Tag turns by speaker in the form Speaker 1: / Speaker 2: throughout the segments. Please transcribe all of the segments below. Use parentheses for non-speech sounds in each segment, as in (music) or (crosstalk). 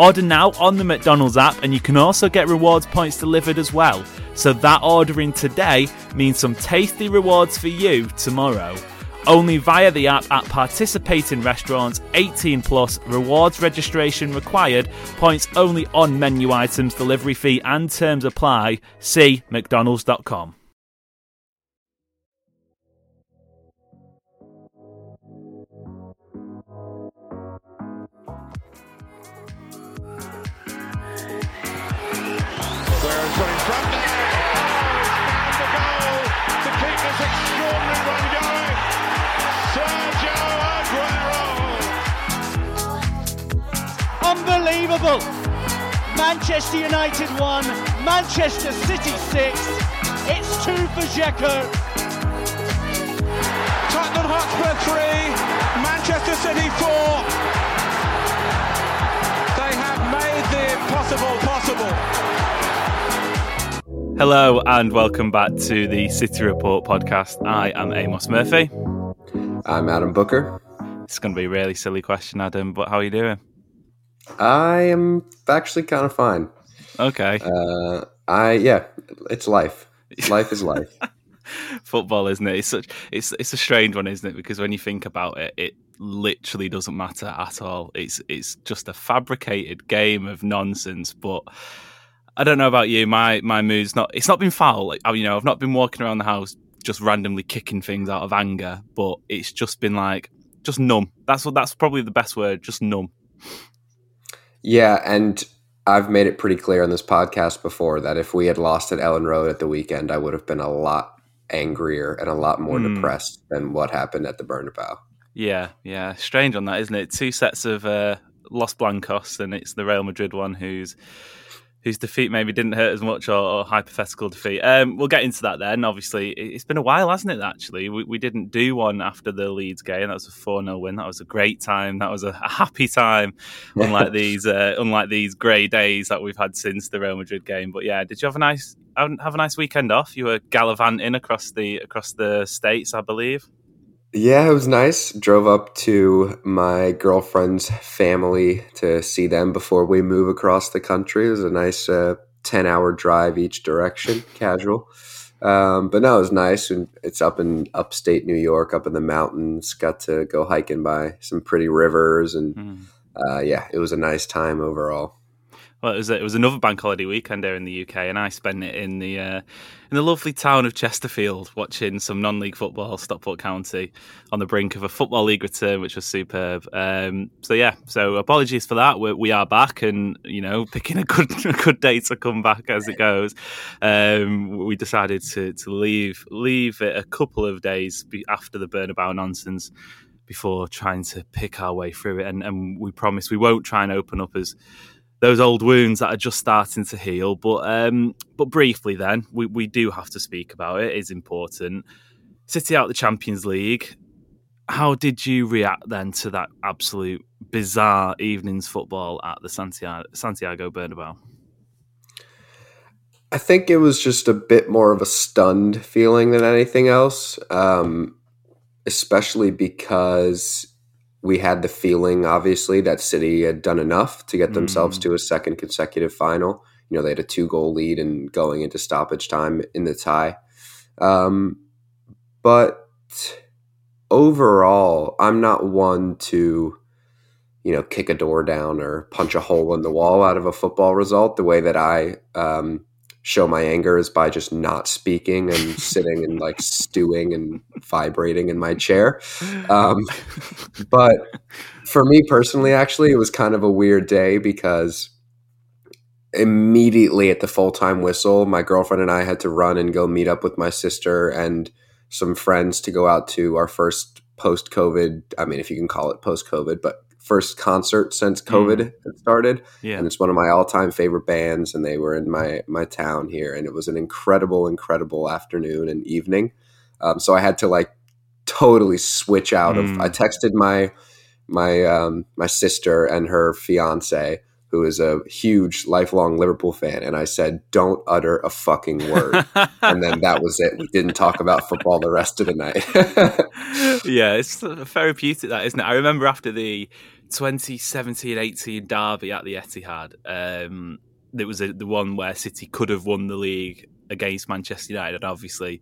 Speaker 1: Order now on the McDonald's app, and you can also get rewards points delivered as well. So that ordering today means some tasty rewards for you tomorrow. Only via the app at participating restaurants, 18 plus, rewards registration required, points only on menu items, delivery fee and terms apply. See McDonald's.com.
Speaker 2: Manchester United 1, Manchester City 6. It's 2 for Dzeko.
Speaker 3: Tottenham Hotspur 3, Manchester City 4. They have made the impossible possible.
Speaker 1: Hello and welcome back to the City Report podcast. I am Amos Murphy.
Speaker 4: I'm Adam Booker.
Speaker 1: It's going to be a really silly question, Adam, but how are you doing?
Speaker 4: I am actually kind of fine.
Speaker 1: Okay.
Speaker 4: Uh, I yeah, it's life. Life is life. (laughs)
Speaker 1: Football, isn't it? It's such it's it's a strange one, isn't it? Because when you think about it, it literally doesn't matter at all. It's it's just a fabricated game of nonsense. But I don't know about you. My my mood's not. It's not been foul. Like you know, I've not been walking around the house just randomly kicking things out of anger. But it's just been like just numb. That's what. That's probably the best word. Just numb.
Speaker 4: Yeah, and I've made it pretty clear on this podcast before that if we had lost at Elland Road at the weekend, I would have been a lot angrier and a lot more
Speaker 1: Hmm.
Speaker 4: depressed than what happened at the Bernabeu.
Speaker 1: Yeah, yeah. Strange on that, isn't it? Two sets of uh, Los Blancos, and it's the Real Madrid one whose whose defeat maybe didn't hurt as much, or, or hypothetical defeat. Um, we'll get into that then. Obviously, it- it's been a while, hasn't it? Actually, we, we didn't do one after the Leeds game. That was a four 0 win. That was a great time. That was a, a happy time. (laughs) Unlike these, uh, unlike these grey days that we've had since the Real Madrid game. But yeah, did you have a nice have a nice weekend off? You were gallivanting across the across the states, I believe.
Speaker 4: Yeah, it was nice. Drove up to my girlfriend's family to see them before we move across the country. It was a nice uh, 10 hour drive each direction, casual. Um, but no, it was nice. And it's up in upstate New York, up in the mountains. Got to go hiking by some pretty rivers. And
Speaker 1: Mm.
Speaker 4: uh, yeah, it was a nice time overall.
Speaker 1: Well, it was it was another bank holiday weekend here in the UK, and I spent it in the uh, in the lovely town of Chesterfield, watching some non-league football, Stockport County, on the brink of a football league return, which was superb. Um, so yeah, so apologies for that. We're, we are back, and you know, picking a good (laughs) a good day to come back as it goes. Um, we decided to to leave leave it a couple of days after the Bernabeu nonsense before trying to pick our way through it, and, and we promise we won't try and open up as those old wounds that are just starting to heal. But um, but briefly, then we, we do have to speak about it. It's important. City out the Champions League. How did you react then to that absolute bizarre evening's football at the Santiago, Santiago Bernabeu?
Speaker 4: I think it was just a bit more of a stunned feeling than anything else, um, especially because we had the feeling, obviously, that City had done enough to get themselves
Speaker 1: Mm.
Speaker 4: to a second consecutive final. You know, they had a two goal lead and going into stoppage time in the tie. Um, but overall, I'm not one to, you know, kick a door down or punch a hole in the wall out of a football result. The way that I um, show my anger is by just not speaking and sitting and like stewing and vibrating in my chair. Um, but for me personally, actually, it was kind of a weird day because immediately at the full time whistle, my girlfriend and I had to run and go meet up with my sister and some friends to go out to our first post COVID. I mean, if you can call it post COVID, but first concert since COVID had started,
Speaker 1: Yeah.
Speaker 4: and it's one of my all-time favorite bands. And they were in my my town here, and it was an incredible, incredible afternoon and evening. Um, so I had to like totally switch out of.
Speaker 1: Mm.
Speaker 4: I texted my my um, my sister and her fiance, who is a huge lifelong Liverpool fan, and I said, "Don't utter a fucking word." (laughs) and then that was it. We didn't talk about football the rest of the night. (laughs)
Speaker 1: yeah, it's therapeutic, that isn't it? I remember after the 2017-18 derby at the Etihad, um, was a, the one where City could have won the league against Manchester United, and obviously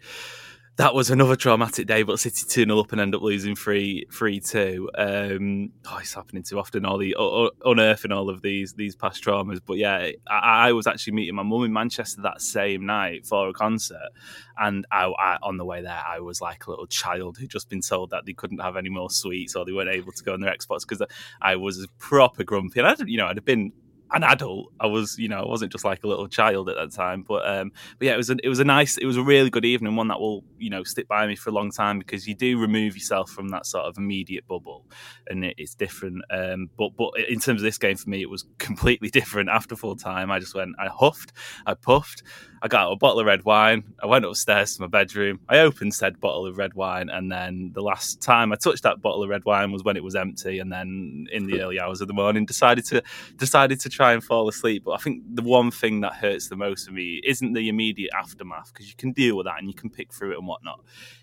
Speaker 1: that was another traumatic day. But City two 0 up and end up losing three three two. Um, oh, it's happening too often. All the uh, unearthing all of these these past traumas. But yeah, I, I was actually meeting my mum in Manchester that same night for a concert, and I, I, on the way there, I was like a little child who'd just been told that they couldn't have any more sweets or they weren't able to go on their Xbox because I was proper grumpy. And I, you know, I'd have been an adult. I was, you know, I wasn't just like a little child at that time. But, um, but yeah, it was a, it was a nice, it was a really good evening, one that will, you know, stick by me for a long time because you do remove yourself from that sort of immediate bubble, and it, it's different. Um, but but in terms of this game for me, it was (laughs) completely different. After full time, I just went, I huffed, I puffed. I got a bottle of red wine. I went upstairs to my bedroom. I opened said bottle of red wine, and then the last time I touched that bottle of red wine was when it was empty. And then in the (laughs) early hours of the morning, decided to decided to try and fall asleep. But I think the one thing that hurts the most for me isn't the immediate aftermath because you can deal with that and you can pick through it and whatnot.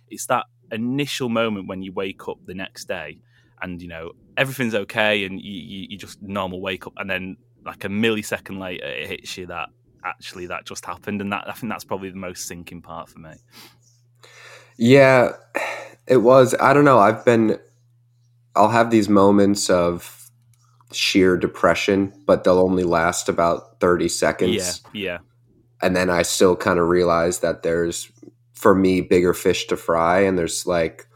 Speaker 1: It's that initial moment when you wake up the next day and you know everything's okay and you, you, you just normal wake up and then like a millisecond later it hits you that actually that just happened and that i think that's probably the most sinking part for me.
Speaker 4: Yeah it was i don't know i've been i'll have these moments of sheer depression but they'll only last about 30 seconds.
Speaker 1: Yeah yeah.
Speaker 4: And then i still kind of realize that there's for me bigger fish to fry and there's like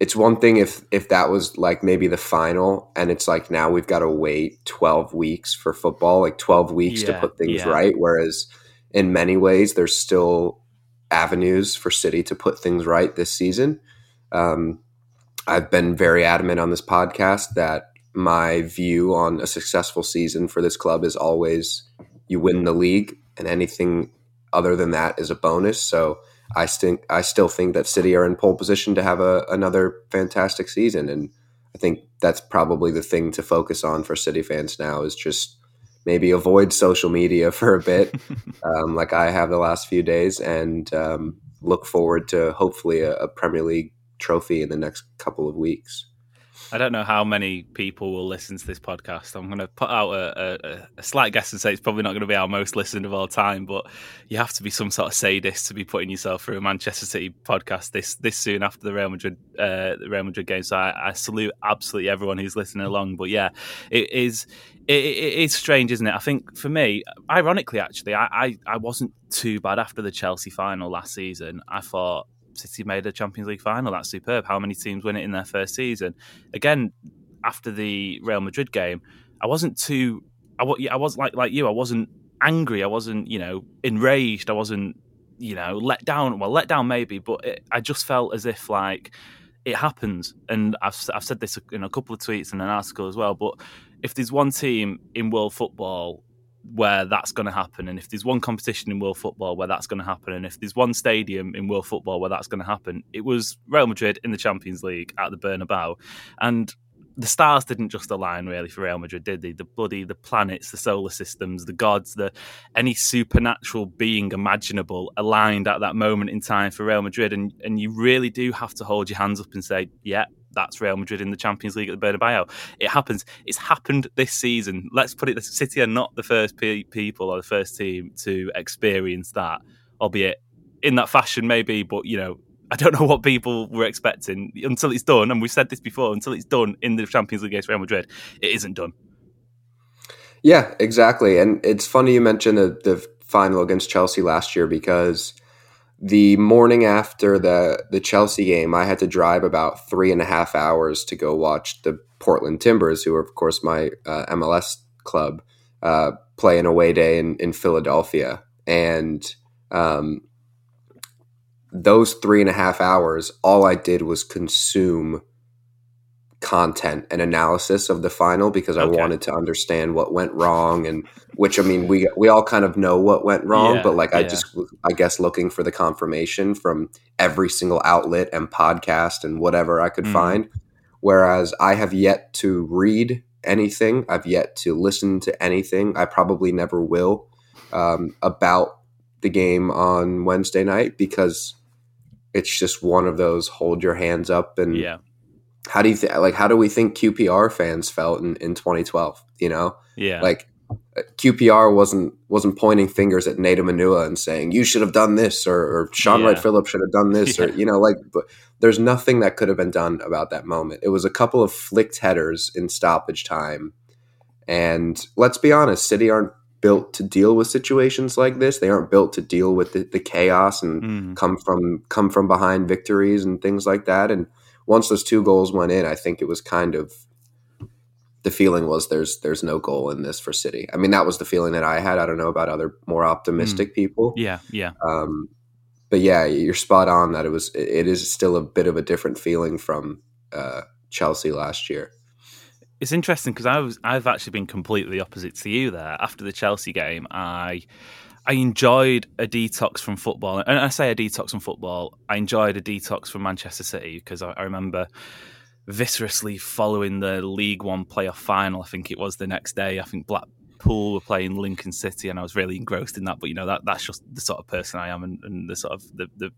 Speaker 4: it's one thing if if that was like maybe the final and it's like now we've got to wait 12 weeks for football like 12 weeks
Speaker 1: Yeah,
Speaker 4: to put things
Speaker 1: yeah.
Speaker 4: right whereas in many ways there's still avenues for city to put things right this season um, i've been very adamant on this podcast that my view on a successful season for this club is always you win the league and anything other than that is a bonus so I think I still think that City are in pole position to have a, another fantastic season, and I think that's probably the thing to focus on for City fans now is just maybe avoid social media (laughs) for a bit, (laughs) um, like I have the last few days, and um, look forward to hopefully a, a Premier League trophy in the next couple of weeks.
Speaker 1: I don't know how many people will listen to this podcast. I'm going to put out a, a, a slight guess and say it's probably not going to be our most listened of all time, but you have to be some sort of sadist to be putting yourself through a Manchester City podcast this this soon after the Real Madrid uh, the Real Madrid game. So I, I salute absolutely everyone who's listening along. But yeah, it is it, it is strange, isn't it? I think for me, ironically, actually, I, I I wasn't too bad after the Chelsea final last season. I thought City made a Champions League final. That's superb. How many teams win it in their first season? Again, after the Real Madrid game, I wasn't too. I, I was like like you. I wasn't angry. I wasn't you know enraged. I wasn't you know let down. Well, let down maybe, but it, I just felt as if like it happens. And I've I've said this in a couple of tweets and an article as well. But if there's one team in world football where that's going to happen, and if there's one competition in world football where that's going to happen, and if there's one stadium in world football where that's going to happen, it was Real Madrid in the Champions League at the Bernabeu, and the stars didn't just align really for Real Madrid, did they? The bloody the planets, the solar systems, the gods, the any supernatural being imaginable aligned at that moment in time for Real Madrid, and and you really do have to hold your hands up and say, yeah. That's Real Madrid in the Champions League at the Bernabeu. It happens. It's happened this season. Let's put it: the City are not the first pe- people or the first team to experience that, albeit in that fashion, maybe. But you know, I don't know what people were expecting until it's done. And we've said this before: until it's done in the Champions League against Real Madrid, it isn't done.
Speaker 4: Yeah, exactly. And it's funny you mentioned the, the final against Chelsea last year because the morning after the the Chelsea game, I had to drive about three and a half hours to go watch the Portland Timbers, who are of course my uh, MLS club, uh, play an away day in, in Philadelphia, and um, those three and a half hours, all I did was consume content and analysis of the final because I
Speaker 1: Okay.
Speaker 4: wanted to understand what went wrong and which I mean we we all kind of know what went wrong
Speaker 1: Yeah,
Speaker 4: but like I
Speaker 1: yeah.
Speaker 4: just I guess looking for the confirmation from every single outlet and podcast and whatever I could
Speaker 1: Mm.
Speaker 4: find whereas I have yet to read anything I've yet to listen to anything I probably never will um, about the game on Wednesday night because it's just one of those hold your hands up and
Speaker 1: Yeah,
Speaker 4: how do you think like how do we think QPR fans felt in, in 2012 you know
Speaker 1: yeah,
Speaker 4: like uh, QPR wasn't wasn't pointing fingers at Nedum Onuoha and saying you should have done this or, or Shaun Wright
Speaker 1: Yeah.
Speaker 4: Phillips should have done this (laughs) or you know like but there's nothing that could have been done about that moment it was a couple of flicked headers in stoppage time and let's be honest City aren't built to deal with situations like this they aren't built to deal with the, the chaos and
Speaker 1: Mm.
Speaker 4: come from come from behind victories and things like that. And once those two goals went in, I think it was kind of the feeling was there's there's no goal in this for City. I mean, that was the feeling that I had. I don't know about other more optimistic people.
Speaker 1: yeah, yeah.
Speaker 4: Um, but yeah, you're spot on that it was it, it is still a bit of a different feeling from uh, Chelsea last year.
Speaker 1: It's interesting because I was I've actually been completely opposite to you there. After the Chelsea game, I I enjoyed a detox from football, and I say a detox from football. I enjoyed a detox from Manchester City because I, I remember viscerously following the League One playoff final. I think it was the next day. I think Blackpool were playing Lincoln City, and I was really engrossed in that. But you know that that's just the sort of person I am, and, and the sort of the, the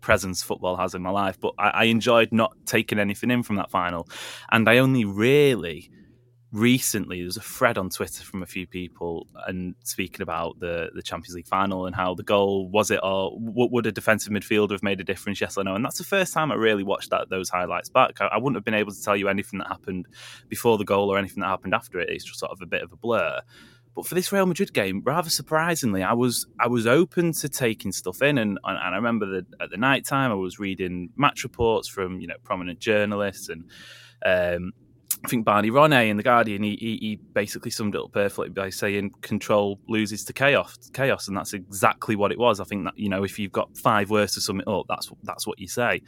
Speaker 1: presence football has in my life. But I, I enjoyed not taking anything in from that final, and I only really recently there was a thread on Twitter from a few people and speaking about the the Champions League final and how the goal was it or w- would a defensive midfielder have made a difference? Yes or no? And that's the first time I really watched that those highlights back. I, I wouldn't have been able to tell you anything that happened before the goal or anything that happened after it. It's just sort of a bit of a blur. But for this Real Madrid game, rather surprisingly, I was I was open to taking stuff in, and and I remember that at the night time I was reading match reports from you know prominent journalists and. Um, I think Barney Ronay in the Guardian he, he, he basically summed it up perfectly by saying control loses to chaos, chaos, and that's exactly what it was. I think that you know if you've got five words to sum it up, that's that's what you say.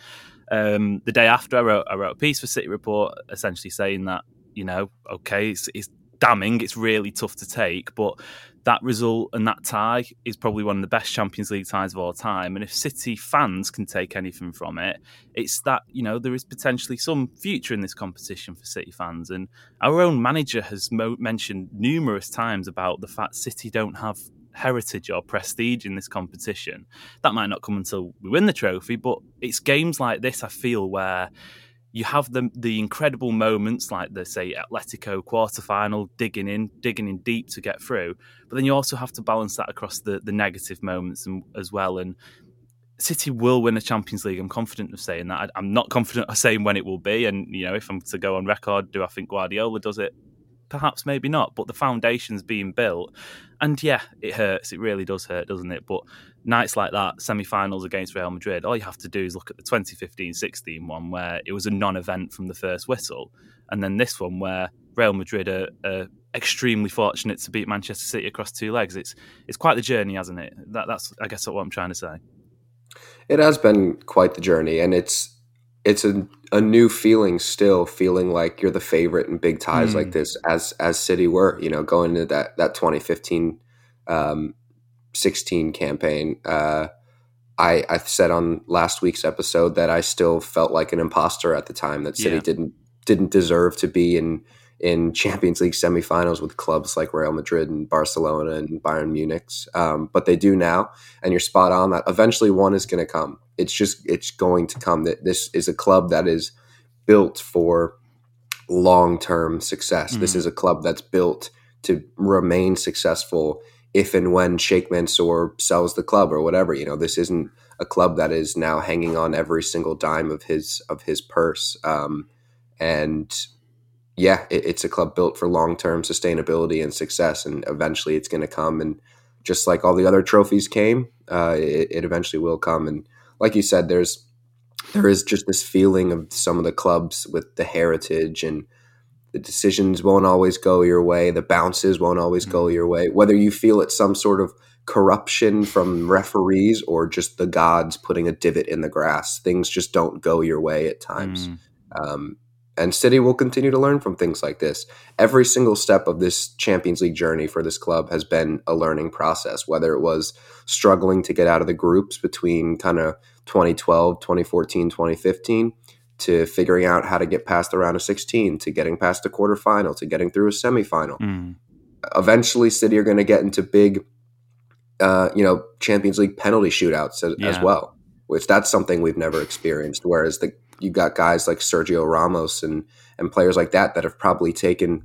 Speaker 1: Um, the day after, I wrote I wrote a piece for City Report, essentially saying that you know okay, it's, it's damning, it's really tough to take, but that result and that tie is probably one of the best Champions League ties of all time. And if City fans can take anything from it, it's that you know there is potentially some future in this competition for City fans. And our own manager has mo- mentioned numerous times about the fact City don't have heritage or prestige in this competition. That might not come until we win the trophy, but it's games like this I feel where you have the the incredible moments like the say Atletico quarterfinal, digging in, digging in deep to get through. But then you also have to balance that across the the negative moments and, as well. And City will win a Champions League. I'm confident of saying that. I, I'm not confident of saying when it will be. And you know, if I'm to go on record, do I think Guardiola does it? Perhaps, maybe not. But the foundation's being built, and yeah, it hurts. It really does hurt, doesn't it? But nights like that, semi-finals against Real Madrid, all you have to do is look at the 2015-16 one where it was a non-event from the first whistle, and then this one where Real Madrid are, are extremely fortunate to beat Manchester City across two legs. It's it's quite the journey, hasn't it? That, that's I guess what I'm trying to say.
Speaker 4: It has been quite the journey, and it's it's a, a new feeling still, feeling like you're the favorite in big ties
Speaker 1: Mm.
Speaker 4: like this, as as City were, you know, going into that that 2015 um, 16 campaign. Uh, I I said on last week's episode that I still felt like an imposter at the time that City
Speaker 1: Yeah.
Speaker 4: didn't didn't deserve to be in in (laughs) Champions League semifinals with clubs like Real Madrid and Barcelona and Bayern Munich. Um, but they do now, and you're spot on that. Eventually, one is going to come. It's just it's going to come. That this is a club that is built for long term success. This
Speaker 1: Mhm.
Speaker 4: is a club that's built to remain successful if and when Sheikh Mansour sells the club or whatever. You know, this isn't a club that is now hanging on every single dime of his of his purse. Um, and yeah, it, it's a club built for long term sustainability and success, and eventually it's going to come. And just like all the other trophies came, uh, it, it eventually will come. And like you said, there's there is just this feeling of some of the clubs with the heritage and the decisions won't always go your way, the bounces won't always go your way. Whether you feel it's some sort of corruption from referees or just the gods putting a divot in the grass, things just don't go your way at times.
Speaker 1: Mm.
Speaker 4: Um, and City will continue to learn from things like this. Every single step of this Champions League journey for this club has been a learning process, whether it was struggling to get out of the groups between kind of 2012, 2014, 2015 to figuring out how to get past the round of 16 to getting past the quarterfinal to getting through a semifinal.
Speaker 1: Mm.
Speaker 4: Eventually City are going to get into big uh, you know, Champions League penalty shootouts as,
Speaker 1: Yeah.
Speaker 4: as well, which that's something we've never experienced. Whereas the you got guys like Sergio Ramos and and players like that that have probably taken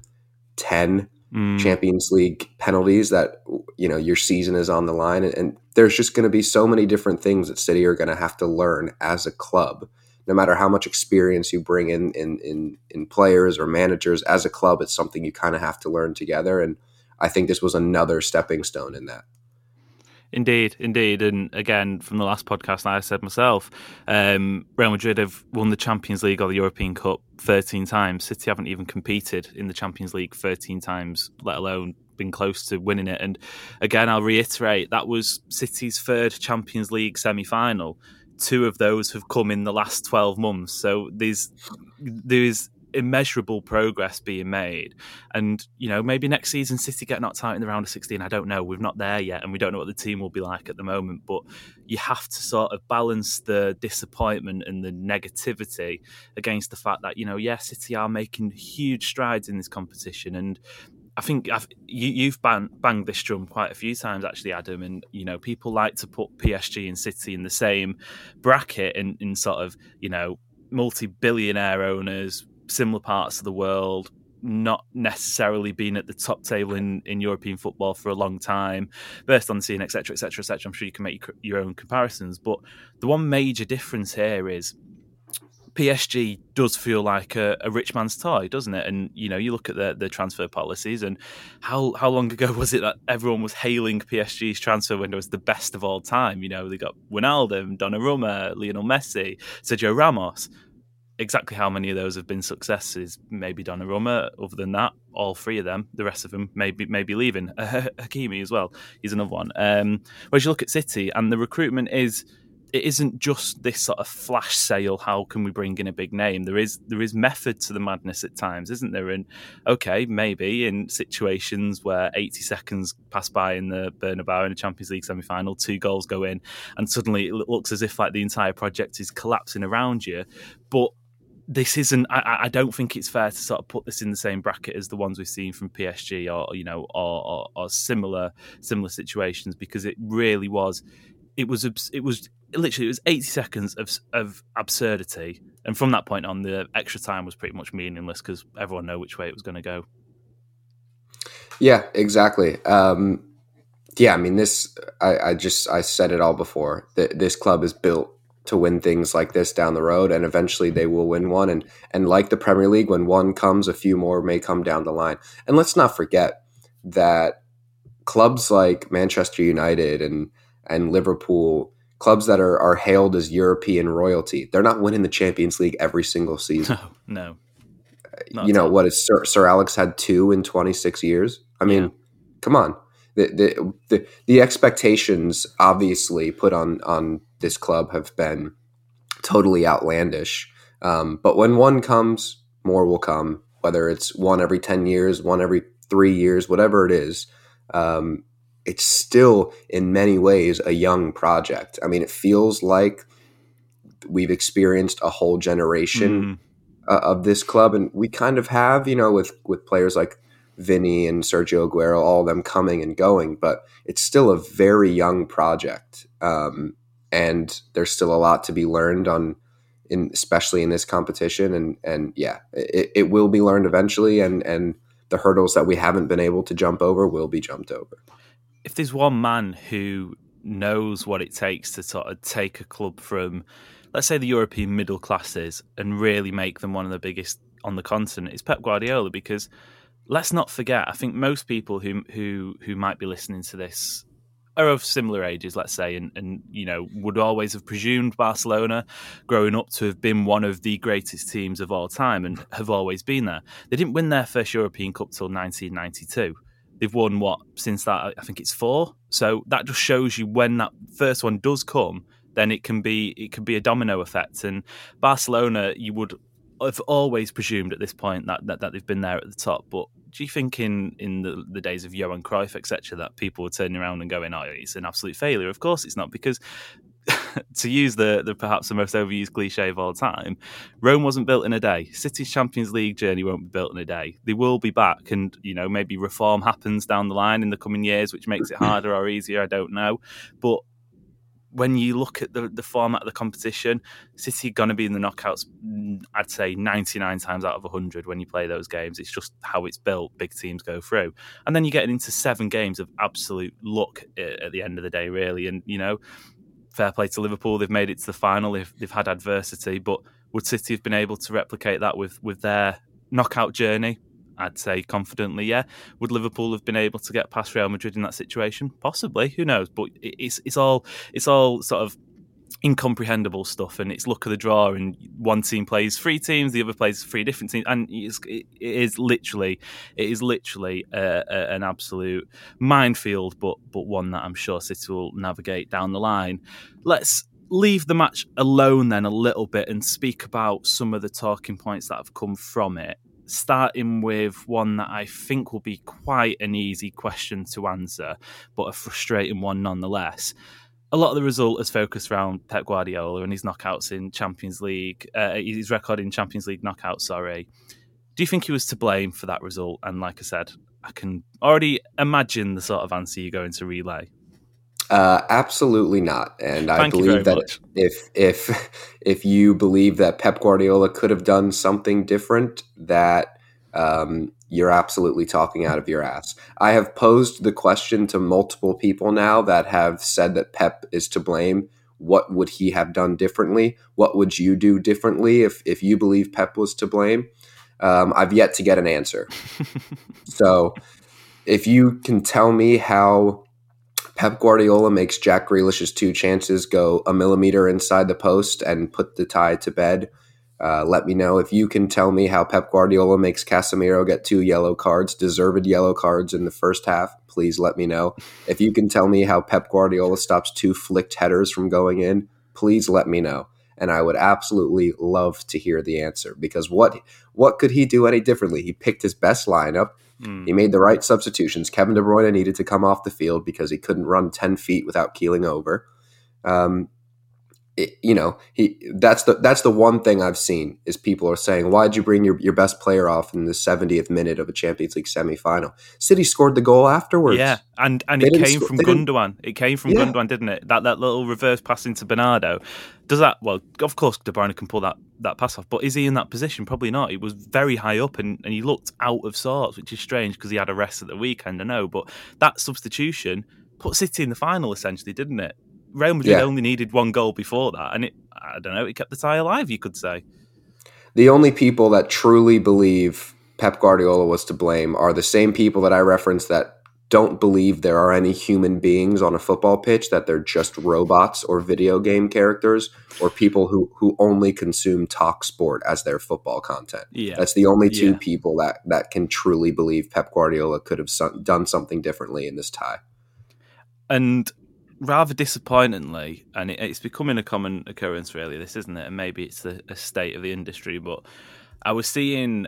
Speaker 4: ten
Speaker 1: Mm.
Speaker 4: Champions League penalties that you know your season is on the line, and, and there's just going to be so many different things that City are going to have to learn as a club. No matter how much experience you bring in in in, in players or managers, as a club, it's something you kind of have to learn together. And I think this was another stepping stone in that.
Speaker 1: Indeed, indeed, and again from the last podcast, I said myself, um, Real Madrid have won the Champions League or the European Cup thirteen times. City haven't even competed in the Champions League thirteen times, let alone been close to winning it. And again, I'll reiterate that was City's third Champions League semi-final. Two of those have come in the last twelve months, so there's there's immeasurable progress being made. And, you know, maybe next season City get knocked out in the round of 16. I don't know. We're not there yet and we don't know what the team will be like at the moment. But you have to sort of balance the disappointment and the negativity against the fact that, you know, yeah, City are making huge strides in this competition. And I think I've, you, you've bang, banged this drum quite a few times, actually, Adam. And you know, people like to put PSG and City in the same bracket in, in sort of you know multi-billionaire owners, similar parts of the world, not necessarily been at the top table in, in European football for a long time, burst on the scene, etc., etc., etc. I'm sure you can make your own comparisons, but the one major difference here is PSG does feel like a, a, rich man's toy, doesn't it? And you know, you look at the, transfer policies, and how how long ago was it that everyone was hailing PSG's transfer window as the best of all time? You know, they got Wijnaldum, Donnarumma, Lionel Messi, Sergio Ramos. Exactly how many of those have been successes? Maybe Donnarumma. Other than that, all three of them. The rest of them maybe maybe leaving. Uh, (laughs) Hakimi as well. He's another one. Um, whereas you look at City, and the recruitment is it isn't just this sort of flash sale. How can we bring in a big name? There is there is method to the madness at times, isn't there? And okay, maybe in situations where 80 seconds pass by in the Bernabeu in a Champions League semi final, two goals go in, and suddenly it looks as if like the entire project is collapsing around you. But this isn't. I, I, don't think it's fair to sort of put this in the same bracket as the ones we've seen from PSG or you know or, or, or similar similar situations because it really was. It was it was literally it was 80 seconds of of absurdity, and from that point on, the extra time was pretty much meaningless because everyone knew which way it was going to go.
Speaker 4: Yeah, exactly. Um, yeah, I mean this. I, I just I said it all before. That this club is built to win things like this down the road and eventually they will win one and and like the Premier League when one comes a few more may come down the line and let's not forget that clubs like Manchester United and and Liverpool clubs that are are hailed as European royalty they're not winning the Champions League every single season (laughs)
Speaker 1: no
Speaker 4: no you know what is Sir, Sir Alex had two in 26 years I mean yeah. come on the, the the the expectations obviously put on on this club have been totally outlandish. Um, but when one comes, more will come. Whether it's one every ten years, one every three years, whatever it is, um, it's still in many ways a young project. I mean, it feels like we've experienced a whole generation mm. uh, of this club, and we kind of have, you know, with with players like Vinny and Sergio Aguero, all of them coming and going, but it's still a very young project. Um, and there's still a lot to be learned on in especially in this competition and and yeah, it, it will be learned eventually and and the hurdles that we haven't been able to jump over will be jumped over.
Speaker 1: If there's one man who knows what it takes to sort of take a club from let's say the European middle classes and really make them one of the biggest on the continent, it's Pep Guardiola because let's not forget. I think most people who who who might be listening to this are of similar ages, let's say, and, and you know would always have presumed Barcelona, growing up, to have been one of the greatest teams of all time, and have always been there. They didn't win their first European Cup till 1992. They've won what since that? I think it's four. So that just shows you when that first one does come, then it can be it can be a domino effect. And Barcelona, you would have always presumed at this point that, that, that they've been there at the top. But do you think in, in the, the days of Johan Cruyff, etc., that people were turning around and going, "Oh, it's an absolute failure"? Of course, it's not because. (laughs) to use the, the perhaps the most overused cliche of all time, Rome wasn't built in a day. City's Champions League journey won't be built in a day. They will be back, and you know maybe reform happens down the line in the coming years, which makes it harder or easier. I don't know, but when you look at the, the format of the competition, City going to be in the knockouts, mm, I'd say 99 times out of 100 when you play those games. It's just how it's built. Big teams go through. And then you're getting into seven games of absolute luck at the end of the day, really. And, you know, fair play to Liverpool. They've made it to the final. They've, they've had adversity. But would City have been able to replicate that with, with their knockout journey? I'd say confidently, yeah. Would Liverpool have been able to get past Real Madrid in that situation? Possibly. Who knows? But it's it's all it's all sort of incomprehensible stuff and it's luck of the draw and one team plays three teams the other plays three different teams and it's, it is literally it is literally a, a, an absolute minefield but but one that i'm sure city will navigate down the line let's leave the match alone then a little bit and speak about some of the talking points that have come from it starting with one that I think will be quite an easy question to answer, but a frustrating one nonetheless. A lot of the result is focused around Pep Guardiola and his knockouts in Champions League, uh, his record in Champions League knockouts, sorry. Do you think he was to blame for that result? And like I said, I can already imagine the sort of answer you're going to relay.
Speaker 4: Uh, absolutely not. And I believe that much. if if (laughs) if you believe that Pep Guardiola could have done something different, that um, you're absolutely talking out of your ass. I have posed the question to multiple people now that have said that Pep is to blame. What would he have done differently? What would you do differently if if you believe Pep was to blame? Um, I've yet to get an answer. (laughs) so, if you can tell me how Pep Guardiola makes Jack Grealish's two chances go a millimeter inside the post and put the tie to bed. Uh, let me know if you can tell me how Pep Guardiola makes Casemiro get two yellow cards, deserved yellow cards in the first half. Please let me know. If you can tell me how Pep Guardiola stops two flicked headers from going in, please let me know. And I would absolutely love to hear the answer because what what could he do any differently? He picked his best lineup. Mm. He made the right substitutions. Kevin De Bruyne needed to come off the field because he couldn't run 10 feet without keeling over. Um, it, you know, he that's the that's the one thing I've seen is people are saying, "Why'd you bring your, your best player off in the 70th minute of a Champions League semifinal?" City scored the goal afterwards.
Speaker 1: Yeah, and and it came from Gundogan. It came from yeah. Gundogan, didn't it? That that little reverse pass into Bernardo. Does that? Well, of course, De Bruyne can pull that that pass off, but is he in that position? Probably not. He was very high up and, and he looked out of sorts, which is strange because he had a rest at the weekend. I know, but that substitution put City in the final essentially, didn't it? Real Madrid yeah. only needed one goal before that, and it I don't know, it kept the tie alive. You could say.
Speaker 4: The only people that truly believe Pep Guardiola was to blame are the same people that I referenced that don't believe there are any human beings on a football pitch that they're just robots or video game characters or people who who only consume talk sport as their football content. Yeah. That's the only two yeah. people that that can truly believe Pep Guardiola could have done something differently in this tie.
Speaker 1: And rather disappointingly, and it, it's becoming a common occurrence, really. This isn't it, and maybe it's the a state of the industry. But I was seeing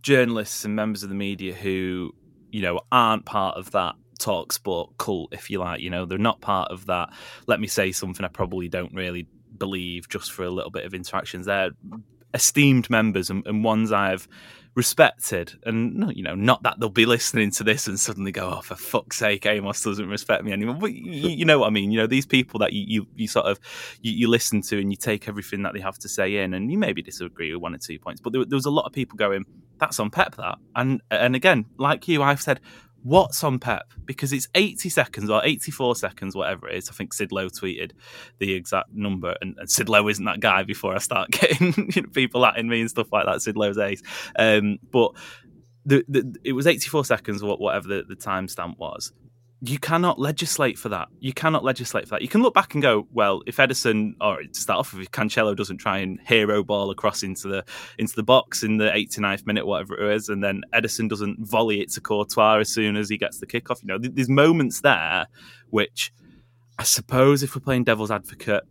Speaker 1: journalists and members of the media who, you know, aren't part of that talk sport cult, if you like. You know, they're not part of that. Let me say something I probably don't really believe just for a little bit of interactions. They're esteemed members and, and ones I've respected. And you know, not that they'll be listening to this and suddenly go, "Oh, for fuck's sake, Amos doesn't respect me anymore." But you, you know what I mean. You know, these people that you you, you sort of you, you, listen to and you take everything that they have to say in, and you maybe disagree with one or two points, but there, there was a lot of people going, "That's on Pep." That and and again, like you, I've said what's on Pep because it's 80 seconds or 84 seconds, whatever it is. I think Sid Lowe tweeted the exact number, and, and Sid Lowe isn't that guy before I start (laughs) getting you know, people at me and stuff like that. Sid Lowe's ace. Um, but the, the, it was 84 seconds, whatever the, the timestamp was you cannot legislate for that. You cannot legislate for that. You can look back and go, well, if Ederson, or to start off if Cancelo doesn't try and hero ball across into the into the box in the 89th minute, whatever it is, and then Ederson doesn't volley it to Courtois as soon as he gets the kickoff. You know, there's moments there which I suppose if we're playing devil's advocate,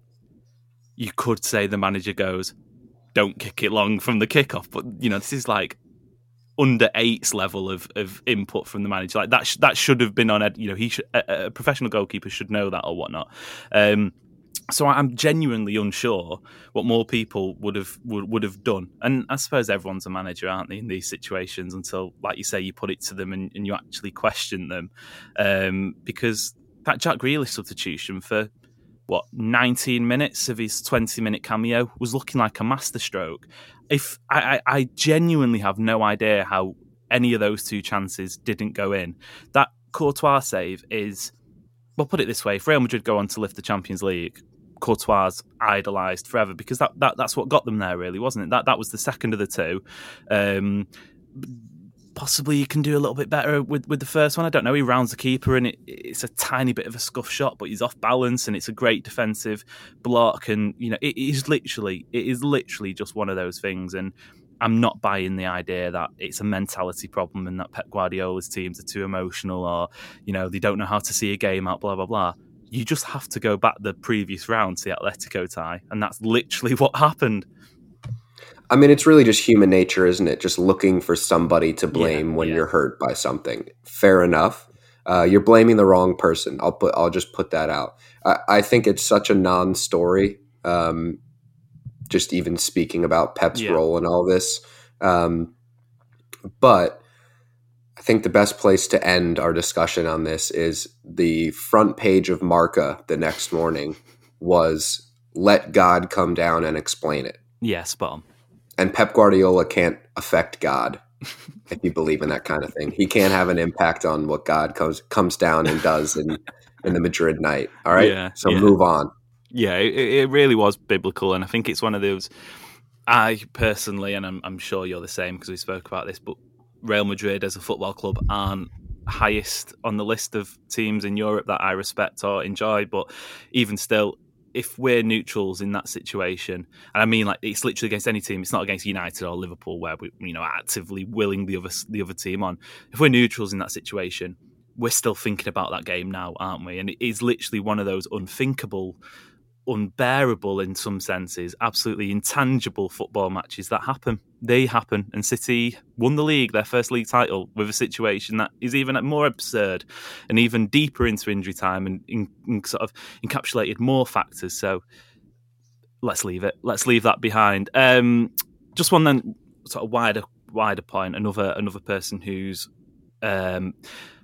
Speaker 1: you could say the manager goes, don't kick it long from the kickoff. But you know, this is like under eights level of, of input from the manager. Like that, sh- that should have been on. You know, he a, a professional goalkeeper should know that or whatnot. Um, so I'm genuinely unsure what more people would have would, would have done. And I suppose everyone's a manager, aren't they, in these situations? Until, like you say, you put it to them and, and you actually question them, um, because that Jack Grealish substitution for what 19 minutes of his 20 minute cameo was looking like a masterstroke. If I, I, I genuinely have no idea how any of those two chances didn't go in. That Courtois save is, well, put it this way: if Real Madrid go on to lift the Champions League, Courtois idolised forever because that, that that's what got them there, really, wasn't it? That that was the second of the two. Um, possibly you can do a little bit better with, with the first one. I don't know. He rounds the keeper and it, it's a tiny bit of a scuff shot, but he's off balance and it's a great defensive block. And you know, it is literally it is literally just one of those things. And I'm not buying the idea that it's a mentality problem and that Pep Guardiola's teams are too emotional or you know they don't know how to see a game out. Blah blah blah you just have to go back the previous round to the Atletico tie, and that's literally (laughs) what happened.
Speaker 4: I mean, it's really just human nature, isn't it? Just looking for somebody to blame
Speaker 1: Yeah,
Speaker 4: when
Speaker 1: yeah.
Speaker 4: you're hurt by something. Fair enough. Uh, you're blaming the wrong person. I'll put. I'll just put that out. I, I think it's such a non-story. Um, just even speaking about Pep's
Speaker 1: Yeah.
Speaker 4: role in all this, um, but I think the best place to end our discussion on this is the front page of Marca the next morning was "Let God come down and explain it."
Speaker 1: Yeah, spot on.
Speaker 4: And Pep Guardiola can't affect God. (laughs) if you believe in that kind of thing, he can't have an impact on what God comes comes down and does in in the Madrid night. All right,
Speaker 1: Yeah,
Speaker 4: so
Speaker 1: yeah.
Speaker 4: move on.
Speaker 1: Yeah, it, it really was biblical, and I think it's one of those. I personally, and I'm, I'm sure you're the same because we spoke about this, but Real Madrid as a football club aren't highest on the list of teams in Europe that I respect or enjoy. But even still, if we're neutrals in that situation, and I mean like it's literally against any team, it's not against United or Liverpool where we you know actively willing the other the other team on. If we're neutrals in that situation, we're still thinking about that game now, aren't we? And it is literally one of those unthinkable, unbearable in some senses, absolutely intangible football matches that happen. They happen, and City won the league, their first league title, with a situation that is even more absurd and even deeper into injury time and sort of encapsulated more factors. So let's leave it. Let's leave that behind. Um, just one then, sort of wider wider point. Another another person who's um,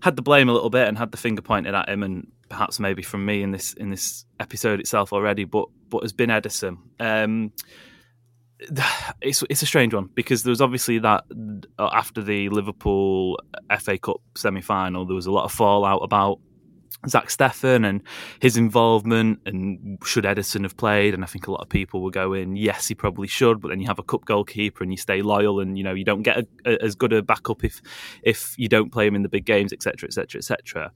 Speaker 1: had the blame a little bit and had the finger pointed at him, and perhaps maybe from me in this in this episode itself already, but but has been Ederson. Um, (sighs) it's it's a strange one because there was obviously that uh, after the Liverpool FA Cup semi final, there was a lot of fallout about Zach Steffen and his involvement and should Ederson have played? And I think a lot of people were going, yes, he probably should. But then you have a cup goalkeeper and you stay loyal, and you know you don't get a, a, as good a backup if if you don't play him in the big games, etc., etc., etc.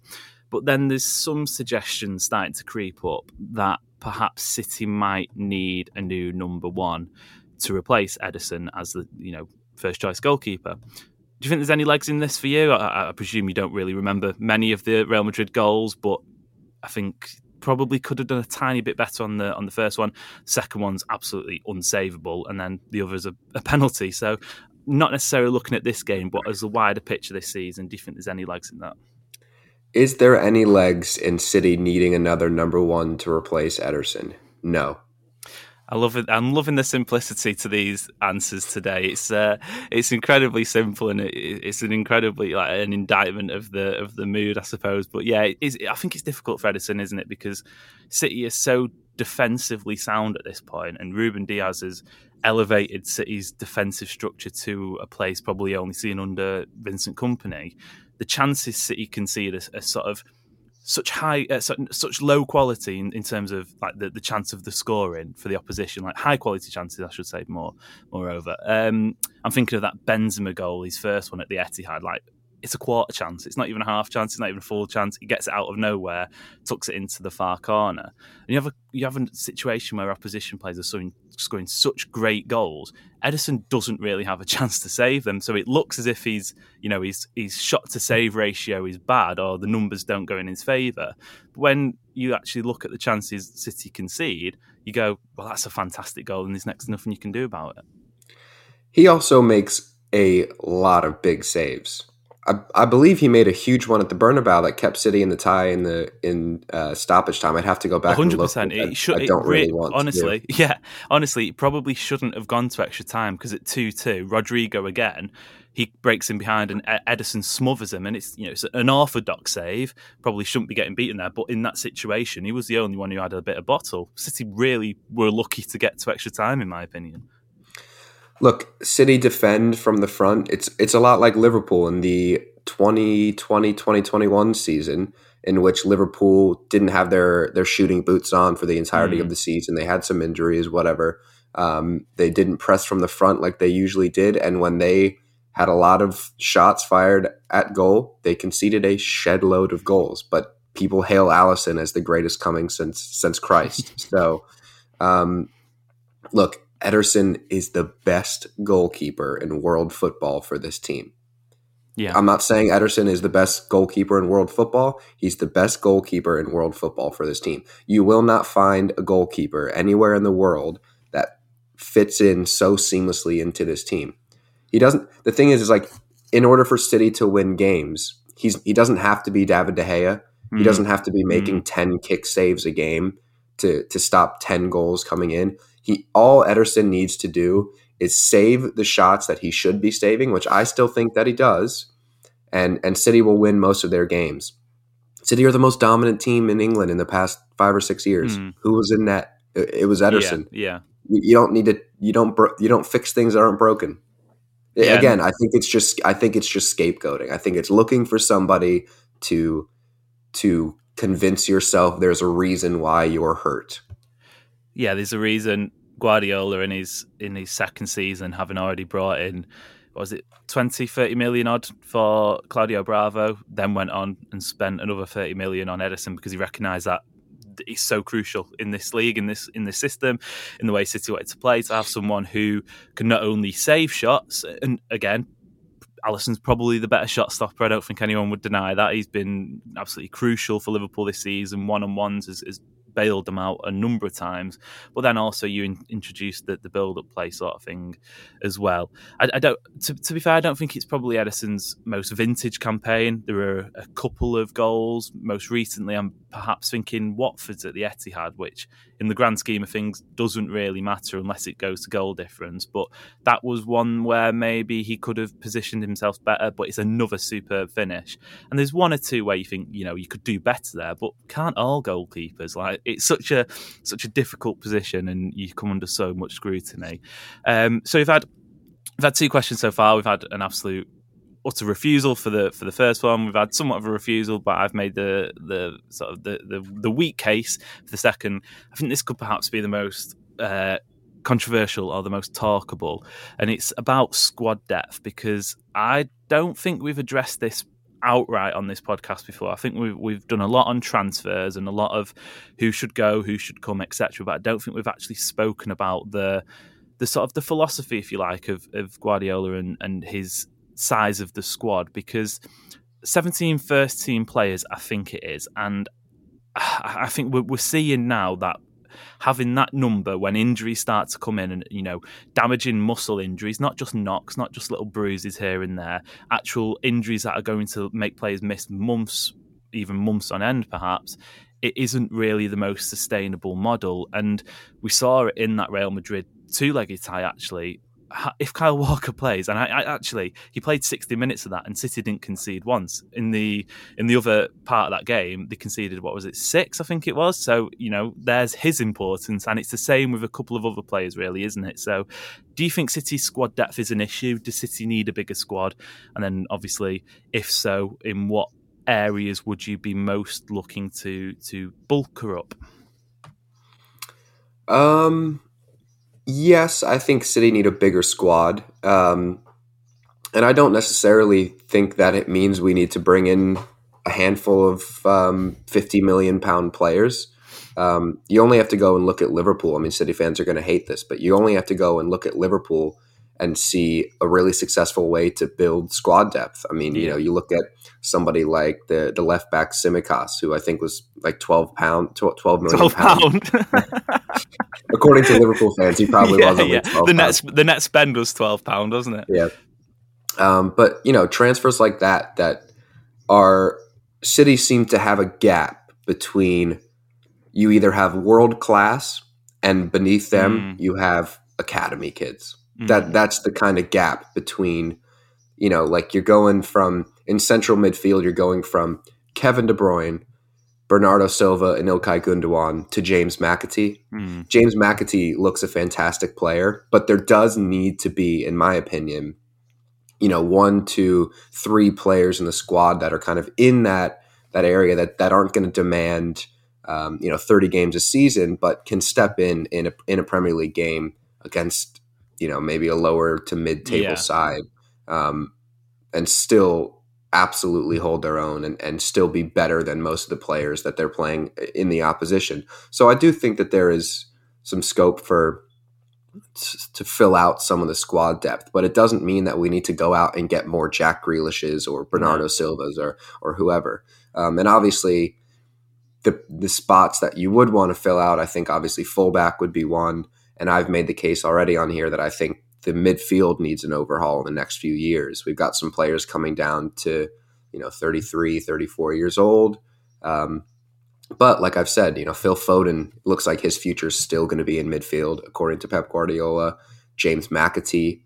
Speaker 1: But then there's some suggestions starting to creep up that perhaps City might need a new number one to replace Ederson as the you know first choice goalkeeper. Do you think there's any legs in this for you? I, I presume you don't really remember many of the Real Madrid goals, but I think probably could have done a tiny bit better on the on the first one. Second one's absolutely unsavable, and then the other's a, a penalty. So, not necessarily looking at this game, but as a wider picture this season, do you think there's any legs in that?
Speaker 4: Is there any legs in City needing another number one to replace Ederson? No.
Speaker 1: I love it. I'm loving the simplicity to these answers today. It's uh, it's incredibly simple and it, it's an incredibly like an indictment of the of the mood, I suppose. But yeah, I think it's difficult for Ederson, isn't it? Because City is so defensively sound at this point, and Ruben Dias has elevated City's defensive structure to a place probably only seen under Vincent Kompany. The chances City concede are, are sort of such high, uh, such, low quality in, in terms of like the, the chance of the scoring for the opposition, like high quality chances, I should say. More, moreover, um, I'm thinking of that Benzema goal, his first one at the Etihad. Like it's a quarter chance. It's not even a half chance. It's not even a full chance. He gets it out of nowhere, tucks it into the far corner, and you have a you have a situation where opposition players are scoring, scoring such great goals. Ederson doesn't really have a chance to save them, so it looks as if he's you know his his shot to save ratio is bad or the numbers don't go in his favour. But when you actually look at the chances City concede, you go, well, that's a fantastic goal, and there's next nothing you can do about it.
Speaker 4: He also makes a lot of big saves. I, I, believe he made a huge one at the Bernabeu that kept City in the tie in the in uh, stoppage time. I'd have to go back. Hundred percent.
Speaker 1: It. I don't it, really want honestly. (laughs) Yeah, honestly, probably shouldn't have gone to extra time because at two two, Rodrygo again. He breaks in behind and Ederson smothers him, and it's you know it's an orthodox save. Probably shouldn't be getting beaten there, but in that situation, he was the only one who had a bit of bottle. City really were lucky to get to extra time, in my opinion.
Speaker 4: Look, City defend from the front. It's it's a lot like Liverpool in the 2020-2021 season in which Liverpool didn't have their their shooting boots on for the entirety mm. of the season. They had some injuries, whatever. Um, they didn't press from the front like they usually did, and when they had a lot of shots fired at goal, they conceded a shed load of goals. But people hail Alisson as the greatest coming since since Christ. (laughs) so, um, look, Ederson is the best goalkeeper in world football for this team. Yeah. I'm not saying Ederson is the best goalkeeper in world football. He's the best goalkeeper in world football for this team. You will not find a goalkeeper anywhere in the world that fits in so seamlessly into this team. He doesn't the thing is is like in order for City to win games, he's he doesn't have to be David De Gea. He mm. doesn't have to be making mm. 10 kick saves a game to to stop 10 goals coming in. He all Ederson needs to do is save the shots that he should be saving, which I still think that he does, and and City will win most of their games. City are the most dominant team in England in the past five or six years. Mm. Who was in net? It was Ederson.
Speaker 1: Yeah,
Speaker 4: yeah. You don't need to. You don't. Bro- you don't fix things that aren't broken. Yeah. Again, I think it's just. I think it's just scapegoating. I think it's looking for somebody to to convince yourself there's a reason why you're hurt.
Speaker 1: Yeah, there's a reason Guardiola in his in his second season, having already brought in was it 20, 30 million odd for Claudio Bravo, then went on and spent another 30 million on Ederson because he recognised that he's so crucial in this league, in this in this system, in the way City wanted to play, to have someone who can not only save shots, and again, Alisson's probably the better shot stopper. I don't think anyone would deny that. He's been absolutely crucial for Liverpool this season. One on ones has, has bailed them out a number of times. But then also you in, introduce the, the build up play sort of thing as well. I, I don't. To, to, be fair, I don't think it's probably Ederson's most vintage campaign. There are a couple of goals. Most recently, I'm perhaps thinking Watford's at the Etihad, which in the grand scheme of things doesn't really matter unless it goes to goal difference. But that was one where maybe he could have positioned himself better. But it's another superb finish. And there's one or two where you think you know you could do better there, but can't all goalkeepers like it's such a such a difficult position, and you come under so much scrutiny. Um, so we've had we've had two questions so far. We've had an absolute utter refusal for the for the first one. We've had somewhat of a refusal, but I've made the the sort of the the, the weak case for the second. I think this could perhaps be the most. Uh, controversial or the most talkable and it's about squad depth because I don't think we've addressed this outright on this podcast before. I think we've we've done a lot on transfers and a lot of who should go, who should come, etc. But I don't think we've actually spoken about the the sort of the philosophy, if you like, of, of Guardiola and, and his size of the squad because 17 first team players, I think it is, and I think we're, seeing now that having that number when injuries start to come in and you know damaging muscle injuries not just knocks not just little bruises here and there actual injuries that are going to make players miss months even months on end perhaps it isn't really the most sustainable model. And we saw it in that Real Madrid two-legged tie actually if Kyle Walker plays, and I, I, actually he played sixty minutes of that, and City didn't concede once in the in the other part of that game. They conceded what was it six, I think it was. So you know, there's his importance, and it's the same with a couple of other players, really, isn't it? So, do you think City's squad depth is an issue? Does City need a bigger squad? And then, obviously, if so, in what areas would you be most looking to to bulk her up?
Speaker 4: Um, Yes, I think City need a bigger squad. Um, and I don't necessarily think that it means we need to bring in a handful of um, 50 million pound players. Um, you only have to go and look at Liverpool. I mean, City fans are going to hate this, but you only have to go and look at Liverpool and see a really successful way to build squad depth. I mean, you know, you look at somebody like the the left back Tsimikas, who I think was like 12 pound, 12 million
Speaker 1: 12
Speaker 4: pound.
Speaker 1: pound. (laughs)
Speaker 4: According to Liverpool fans, he (laughs) probably
Speaker 1: yeah,
Speaker 4: was only
Speaker 1: yeah.
Speaker 4: 12
Speaker 1: The net the net spend was twelve pound, wasn't it?
Speaker 4: Yeah. Um, but you know, transfers like that that are cities seem to have a gap between you either have world class and beneath them
Speaker 1: Mm.
Speaker 4: you have academy kids. That that's the kind of gap between you know, like you're going from in central midfield, you're going from Kevin De Bruyne, Bernardo Silva, and Ilkay Gundogan to James McAtee.
Speaker 1: Mm.
Speaker 4: James McAtee looks a fantastic player, but there does need to be, in my opinion, you know, one, two, three players in the squad that are kind of in that that area that that aren't going to demand, um, you know, thirty games a season, but can step in in a in a Premier League game against, you know, maybe a lower to mid table
Speaker 1: Yeah.
Speaker 4: side, um, and still absolutely hold their own and, and still be better than most of the players that they're playing in the opposition. So I do think that there is some scope for to fill out some of the squad depth, but it doesn't mean that we need to go out and get more Jack Grealishes or Bernardo Silvas or or whoever. Um, and obviously, the the spots that you would want to fill out, I think obviously fullback would be one. And I've made the case already on here that I think the midfield needs an overhaul in the next few years. We've got some players coming down to you know 33, 34 years old. Um, but like I've said, you know, Phil Foden looks like his future is still going to be in midfield, according to Pep Guardiola. James McAtee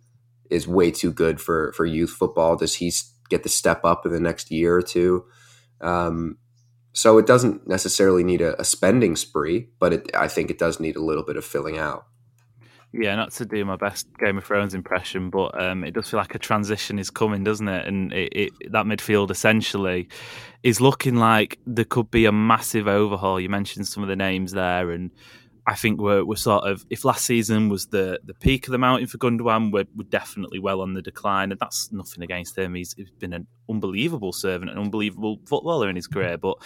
Speaker 4: is way too good for for youth football. Does he get the step up in the next year or two? Um, so it doesn't necessarily need a, a spending spree, but it, I think it does need a little bit of filling out.
Speaker 1: Yeah, not to do my best Game of Thrones impression, but um, it does feel like a transition is coming, doesn't it? And it, it, that midfield essentially is looking like there could be a massive overhaul. You mentioned some of the names there, and I think we're, we're sort of if last season was the, the peak of the mountain for Gundogan, we're, we're definitely well on the decline, and that's nothing against him. He's, he's been an unbelievable servant, an unbelievable footballer in his career, but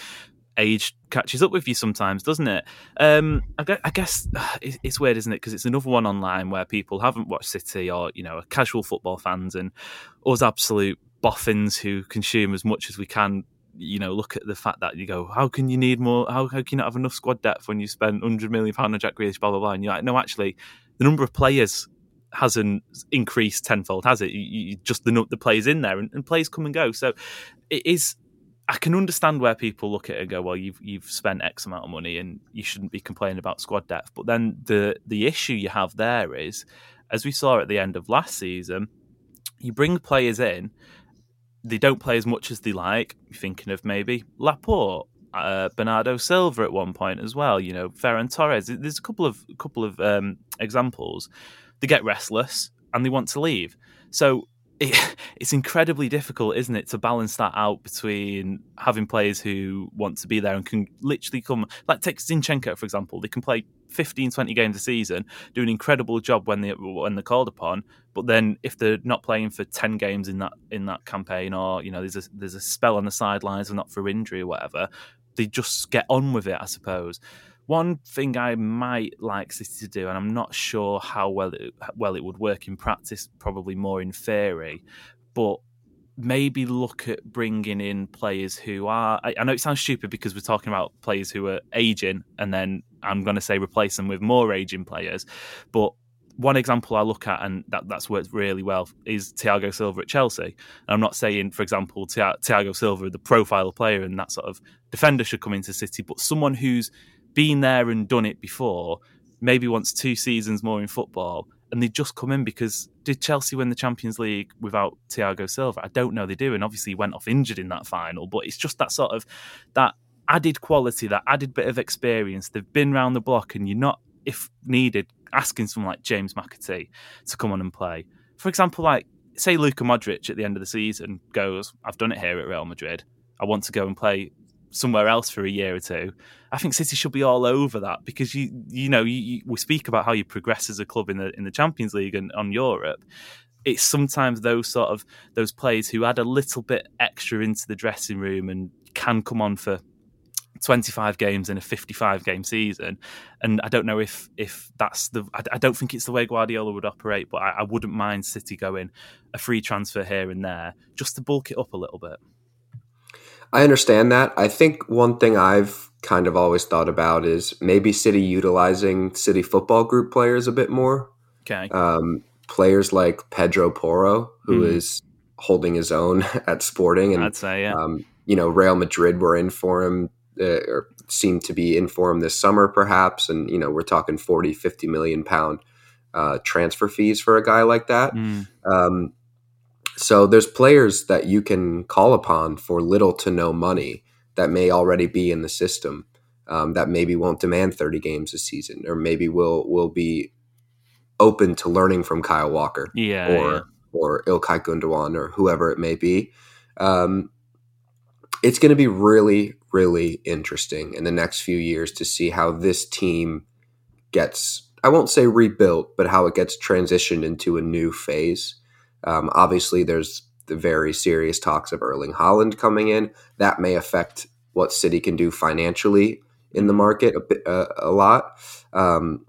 Speaker 1: age catches up with you sometimes, doesn't it? Um, I, gue- I guess (sighs) it's weird, isn't it? Because it's another one online where people haven't watched City or you know are casual football fans and us absolute boffins who consume as much as we can. You know, look at the fact that you go, how can you need more? How, how can you not have enough squad depth when you spend hundred million pound on Jack Grealish? Blah blah blah. And you're like, no, actually, the number of players hasn't increased tenfold, has it? You, you, just the the players in there and, and players come and go. So it is I can understand where people look at it and go, well, you've you've spent X amount of money and you shouldn't be complaining about squad depth. But then the the issue you have there is, as we saw at the end of last season, you bring players in, they don't play as much as they like. You're thinking of maybe Laporte, uh, Bernardo Silva at one point as well. You know, Ferran Torres. There's a couple of couple of um, examples. They get restless and they want to leave. So it, (laughs) it's incredibly difficult, isn't it, to balance that out between having players who want to be there and can literally come, like take Zinchenko, for example, they can play 15, 20 games a season, do an incredible job when they when they're called upon, but then if they're not playing for 10 games in that in that campaign or, you know, there's a there's a spell on the sidelines or not for injury or whatever, they just get on with it, I suppose. One thing I might like City to do, and I'm not sure how well it, well it would work in practice, probably more in theory, but maybe look at bringing in players who are. I, I know it sounds stupid because we're talking about players who are aging, and then I'm going to say replace them with more aging players, but one example I look at, and that, that's worked really well, is Thiago Silva at Chelsea. And I'm not saying, for example, Thiago Silva, the profile player and that sort of defender, should come into City, but someone who's been there and done it before, maybe wants two seasons more in football, and they just come in because did Chelsea win the Champions League without Thiago Silva? I don't know they do, and obviously he went off injured in that final, but it's just that sort of that added quality, that added bit of experience. They've been round the block, and you're not, if needed, asking someone like James McAtee to come on and play. For example, like say Luka Modric at the end of the season goes, I've done it here at Real Madrid. I want to go and play somewhere else for a year or two. I think City should be all over that because you you know you, you, we speak about how you progress as a club in the in the Champions League and on Europe. it's sometimes those sort of those players who add a little bit extra into the dressing room and can come on for 25 games in a 55 game season and i don't know if if that's the i, I don't think it's the way guardiola would operate but I, I, wouldn't mind city going a free transfer here and there just to bulk it up a little bit
Speaker 4: i understand that i think one thing i've kind of always thought about is maybe city utilizing city football group players a bit more
Speaker 1: okay
Speaker 4: um, players like pedro porro who mm. is holding his own (laughs) at sporting and
Speaker 1: i'd say yeah
Speaker 4: um, you know real madrid were in for him uh, or seem to be in informed this summer, perhaps. And, you know, we're talking 40, 50 million pound uh, transfer fees for a guy like that. Mm. Um, so there's players that you can call upon for little to no money that may already be in the system um, that maybe won't demand 30 games a season or maybe will will be open to learning from Kyle Walker
Speaker 1: yeah,
Speaker 4: or
Speaker 1: yeah.
Speaker 4: or Ilkay Gundogan or whoever it may be. Um, it's going to be really, really interesting in the next few years to see how this team gets, I won't say rebuilt, but how it gets transitioned into a new phase. Um, obviously, there's the very serious talks of Erling Haaland coming in. That may affect what City can do financially in the market a, bit, uh, a lot. Um,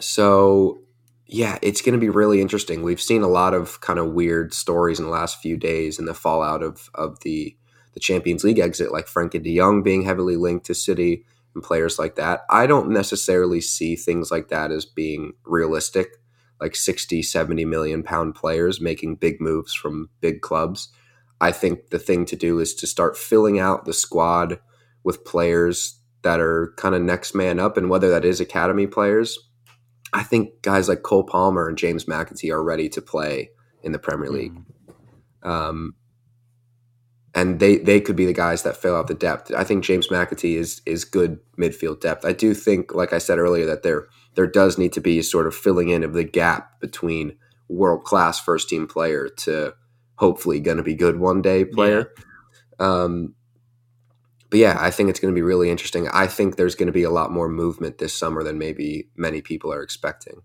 Speaker 4: so, yeah, it's going to be really interesting. We've seen a lot of kind of weird stories in the last few days and the fallout of of the the Champions League exit, like Frenkie de Jong being heavily linked to City and players like that. I don't necessarily see things like that as being realistic, like 60, 70 million pound players making big moves from big clubs. I think the thing to do is to start filling out the squad with players that are kind of next man up, and whether that is academy players. I think guys like Cole Palmer and James McAtee are ready to play in the Premier League. Mm. Um, and they they could be the guys that fill out the depth. I think James McAtee is is good midfield depth. I do think, like I said earlier, that there there does need to be sort of filling in of the gap between world class first team player to hopefully going to be good one day player. Yeah. Um, but yeah, I think it's going to be really interesting. I think there's going to be a lot more movement this summer than maybe many people are expecting.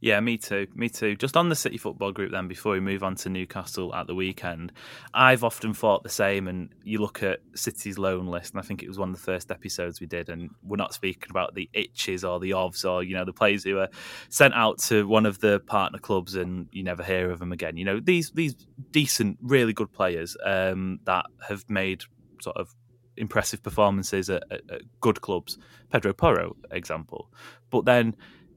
Speaker 1: Yeah, me too. Me too. Just on the City Football Group, then, before we move on to Newcastle at the weekend, I've often thought the same. And you look at City's loan list, and I think it was one of the first episodes we did, and we're not speaking about the itches or the ovs or, you know, the players who are sent out to one of the partner clubs and you never hear of them again. You know, these, these decent, really good players um, that have made sort of impressive performances at, at, at good clubs. Pedro Porro, example. But then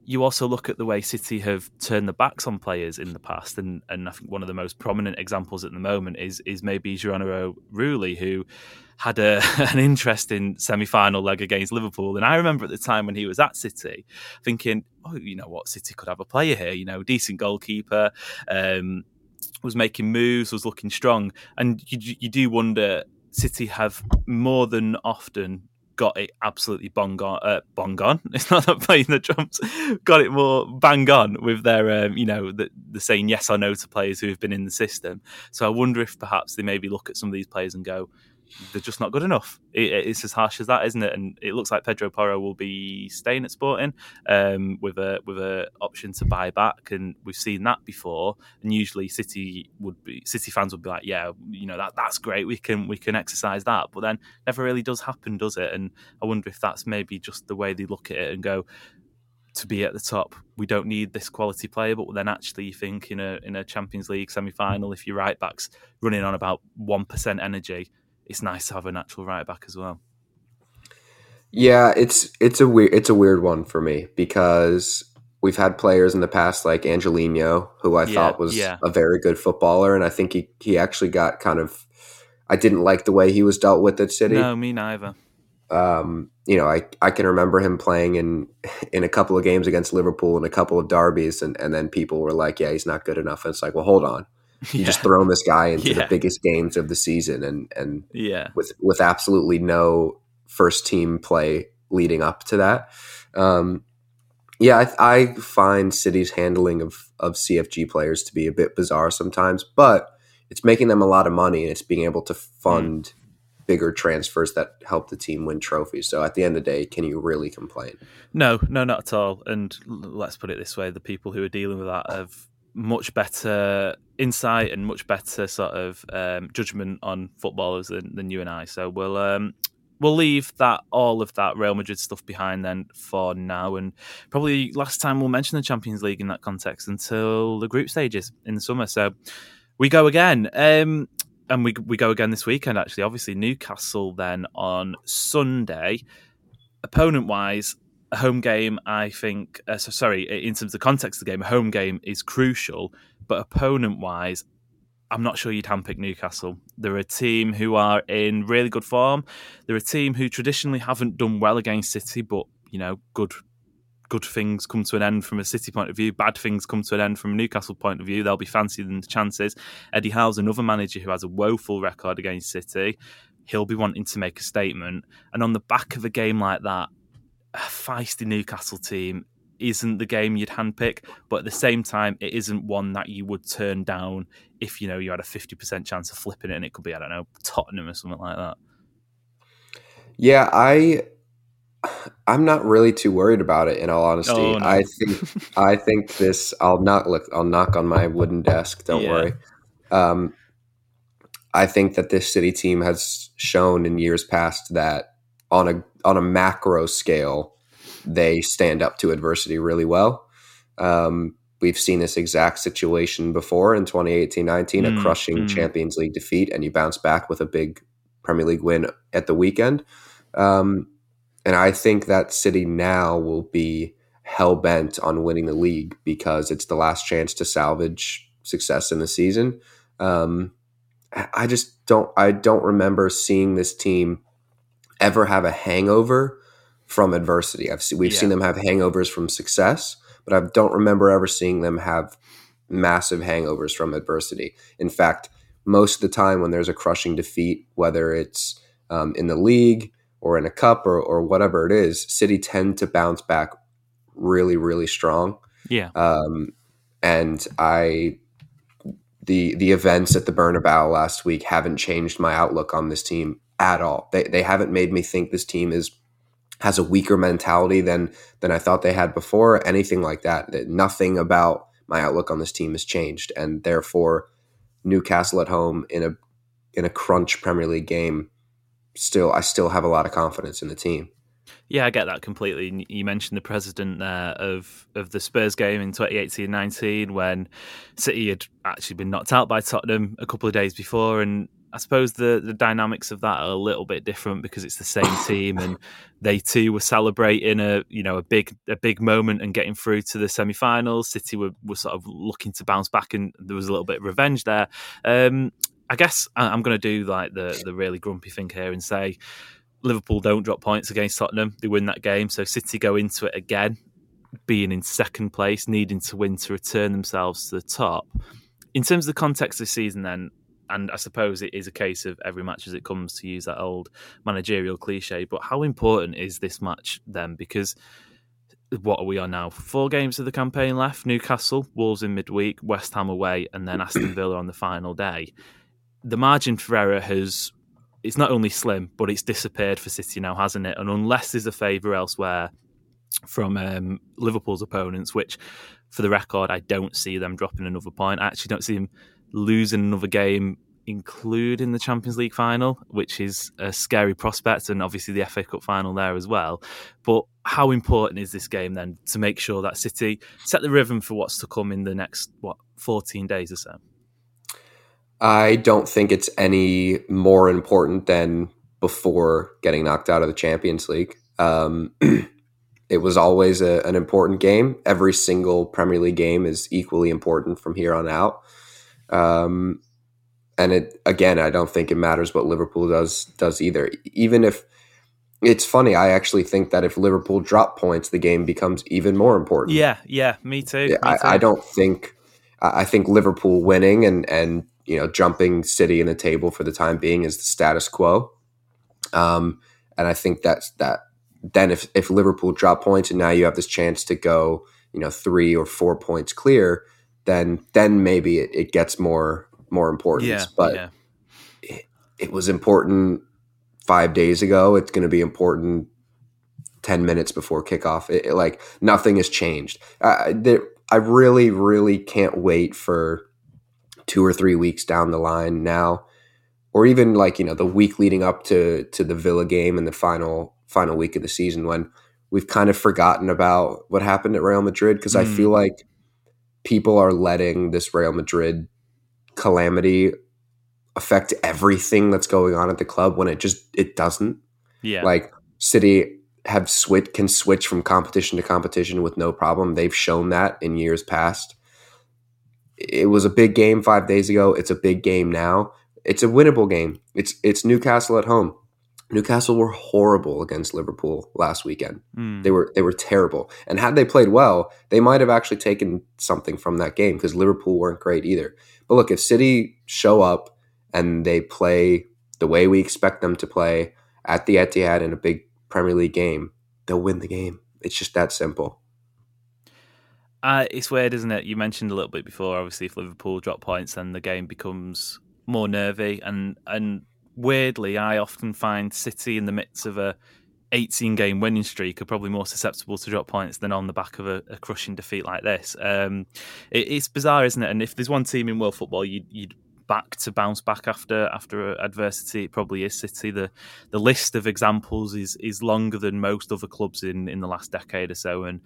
Speaker 1: you also look at the way City have turned the backs on players in the past, and, and I think one of the most prominent examples at the moment is is maybe Geronimo Rulli, who had a, (laughs) an interesting semi-final leg against Liverpool. And I remember at the time when he was at City, thinking, oh, you know what, City could have a player here. You know, decent goalkeeper, um, was making moves, was looking strong, and you, you do wonder. City have more than often got it absolutely bong on. Uh, bong on. (laughs) It's not that playing the drums. got it more bang on with their, um, you know, the, the saying yes or no to players who have been in the system. So I wonder if perhaps they maybe look at some of these players and go, they're just not good enough. It, it's as harsh as that, isn't it? And it looks like Pedro Porro will be staying at Sporting um, with a with a option to buy back, and we've seen that before. And usually, City would be City fans would be like, "Yeah, you know that that's great. We can we can exercise that." But then never really does happen, does it? And I wonder if that's maybe just the way they look at it and go, to be at the top. We don't need this quality player, but then actually you think in a in a Champions League semi final, if your right back's running on about one percent energy, it's nice to have a natural right back as well.
Speaker 4: Yeah, it's it's a weird it's a weird one for me because we've had players in the past like Angelino, who I yeah, thought was yeah. a very good footballer, and I think he he actually got kind of I didn't like the way he was dealt with at City.
Speaker 1: No, me neither.
Speaker 4: Um, you know, I, I can remember him playing in (laughs) in a couple of games against Liverpool and a couple of derbies, and, and then people were like, "Yeah, he's not good enough." And it's like, well, hold on, you yeah. just thrown this guy (laughs) into yeah. the biggest games of the season and and
Speaker 1: yeah
Speaker 4: with with absolutely no first team play leading up to that um, yeah I, I, find city's handling of of cfg players to be a bit bizarre sometimes but it's making them a lot of money and it's being able to fund mm. bigger transfers that help the team win trophies so at the end of the day can you really complain
Speaker 1: no no not at all and let's put it this way the people who are dealing with that have much better insight and much better sort of um, judgment on footballers than, than you and I. So we'll um, we'll leave that all of that Real Madrid stuff behind then for now, and probably last time we'll mention the Champions League in that context until the group stages in the summer. So we go again. Um, and we we go again this weekend. Actually, obviously Newcastle then on Sunday. Opponent wise, a home game. I think. Uh, so sorry, in terms of the context of the game, a home game is crucial. But opponent wise, I'm not sure you'd handpick Newcastle. They're a team who are in really good form. They're a team who traditionally haven't done well against City, but you know, good good things come to an end from a City point of view, bad things come to an end from a Newcastle point of view. They'll be fancier than the chances. Eddie Howe's another manager who has a woeful record against City. He'll be wanting to make a statement. And on the back of a game like that, a feisty Newcastle team isn't the game you'd handpick, but at the same time, it isn't one that you would turn down if you know you had a fifty percent chance of flipping it, and it could be I don't know Tottenham or something like that.
Speaker 4: Yeah, I I'm not really too worried about it. In all honesty,
Speaker 1: Oh, no.
Speaker 4: I think (laughs) I think this. I'll not look. I'll knock on my wooden desk. Don't
Speaker 1: Yeah.
Speaker 4: worry. Um, I think that this City team has shown in years past that on a on a macro scale, they stand up to adversity really well. Um, we've seen this exact situation before in 2018-19,
Speaker 1: Mm,
Speaker 4: a crushing
Speaker 1: mm.
Speaker 4: Champions League defeat, and you bounce back with a big Premier League win at the weekend. Um, and I think that City now will be hell bent on winning the league because it's the last chance to salvage success in the season. Um, I I just don't. I don't remember seeing this team ever have a hangover from adversity. I've seen, we've
Speaker 1: Yeah.
Speaker 4: seen them have hangovers from success, but I don't remember ever seeing them have massive hangovers from adversity. In fact, most of the time when there's a crushing defeat, whether it's um, in the league or in a cup or, or whatever it is, City tend to bounce back really, really strong.
Speaker 1: Yeah,
Speaker 4: Um, and I, the the events at the Bernabeu last week haven't changed my outlook on this team at all. They they haven't made me think this team is has a weaker mentality than than I thought they had before. Anything like that. Nothing about my outlook on this team has changed, and therefore Newcastle at home in a in a crunch Premier League game. Still, I still have a lot of confidence in the team.
Speaker 1: yeah, I get that completely. You mentioned the president there of of the Spurs game in 2018-19 when City had actually been knocked out by Tottenham a couple of days before, and I suppose the the dynamics of that are a little bit different because it's the same (laughs) team, and they too were celebrating a you know a big a big moment and getting through to the semi-finals. City were, were sort of looking to bounce back, and there was a little bit of revenge there. Um, I guess I'm going to do like the the really grumpy thing here and say Liverpool don't drop points against Tottenham. They win that game, so City go into it again, being in second place, needing to win to return themselves to the top. In terms of the context of the season, then, and I suppose it is a case of every match as it comes to use that old managerial cliche. But how important is this match then? Because what are we on now? Four games of the campaign left: Newcastle, Wolves in midweek, West Ham away, and then Aston (clears throat) Villa on the final day. The margin for error has it's not only slim, but it's disappeared for City now, hasn't it? And unless there's a favour elsewhere from um, Liverpool's opponents, which, for the record, I don't see them dropping another point. I actually don't see them losing another game, including the Champions League final, which is a scary prospect, and obviously the FA Cup final there as well. But how important is this game then to make sure that City set the rhythm for what's to come in the next what 14 days or so?
Speaker 4: I don't think it's any more important than before getting knocked out of the Champions League. Um, (clears throat) it was always a, an important game. Every single Premier League game is equally important from here on out. Um, and it again, I don't think it matters what Liverpool does does either. Even if it's funny, I actually think that if Liverpool drop points, the game becomes even more important.
Speaker 1: Yeah, yeah, me too. Me too.
Speaker 4: I, I don't think I I think Liverpool winning and and you know jumping City in the table for the time being is the status quo. Um, and I think that's that. Then if if Liverpool drop points and now you have this chance to go you know three or four points clear, then then maybe it, it gets more more important.
Speaker 1: Yeah,
Speaker 4: but
Speaker 1: yeah.
Speaker 4: it was important five days ago. It's going to be important ten minutes before kickoff. It, it- like nothing has changed. Uh, there, I really, really can't wait for two or three weeks down the line now, or even like you know the week leading up to to the Villa game and the final final week of the season when we've kind of forgotten about what happened at Real Madrid because mm. I feel like people are letting this Real Madrid calamity affect everything that's going on at the club when it just it doesn't.
Speaker 1: Yeah.
Speaker 4: Like City have switch can switch from competition to competition with no problem. They've shown that in years past. It was a big game 5 days ago. It's a big game now. It's a winnable game. It's it's Newcastle at home. Newcastle were horrible against Liverpool last weekend. Mm. They were they were terrible. And had they played well, they might have actually taken something from that game because Liverpool weren't great either. But look, if City show up and they play the way we expect them to play at the Etihad in a big Premier League game, they'll win the game. It's just that simple.
Speaker 1: Uh, it's weird, isn't it? You mentioned a little bit before. Obviously, if Liverpool drop points, then the game becomes more nervy. And and weirdly, I often find City in the midst of a 18 game winning streak are probably more susceptible to drop points than on the back of a, a crushing defeat like this. Um, it, it's bizarre, isn't it? And if there's one team in world football you'd, you'd back to bounce back after after adversity, it probably is City. The the list of examples is is longer than most other clubs in in the last decade or so, and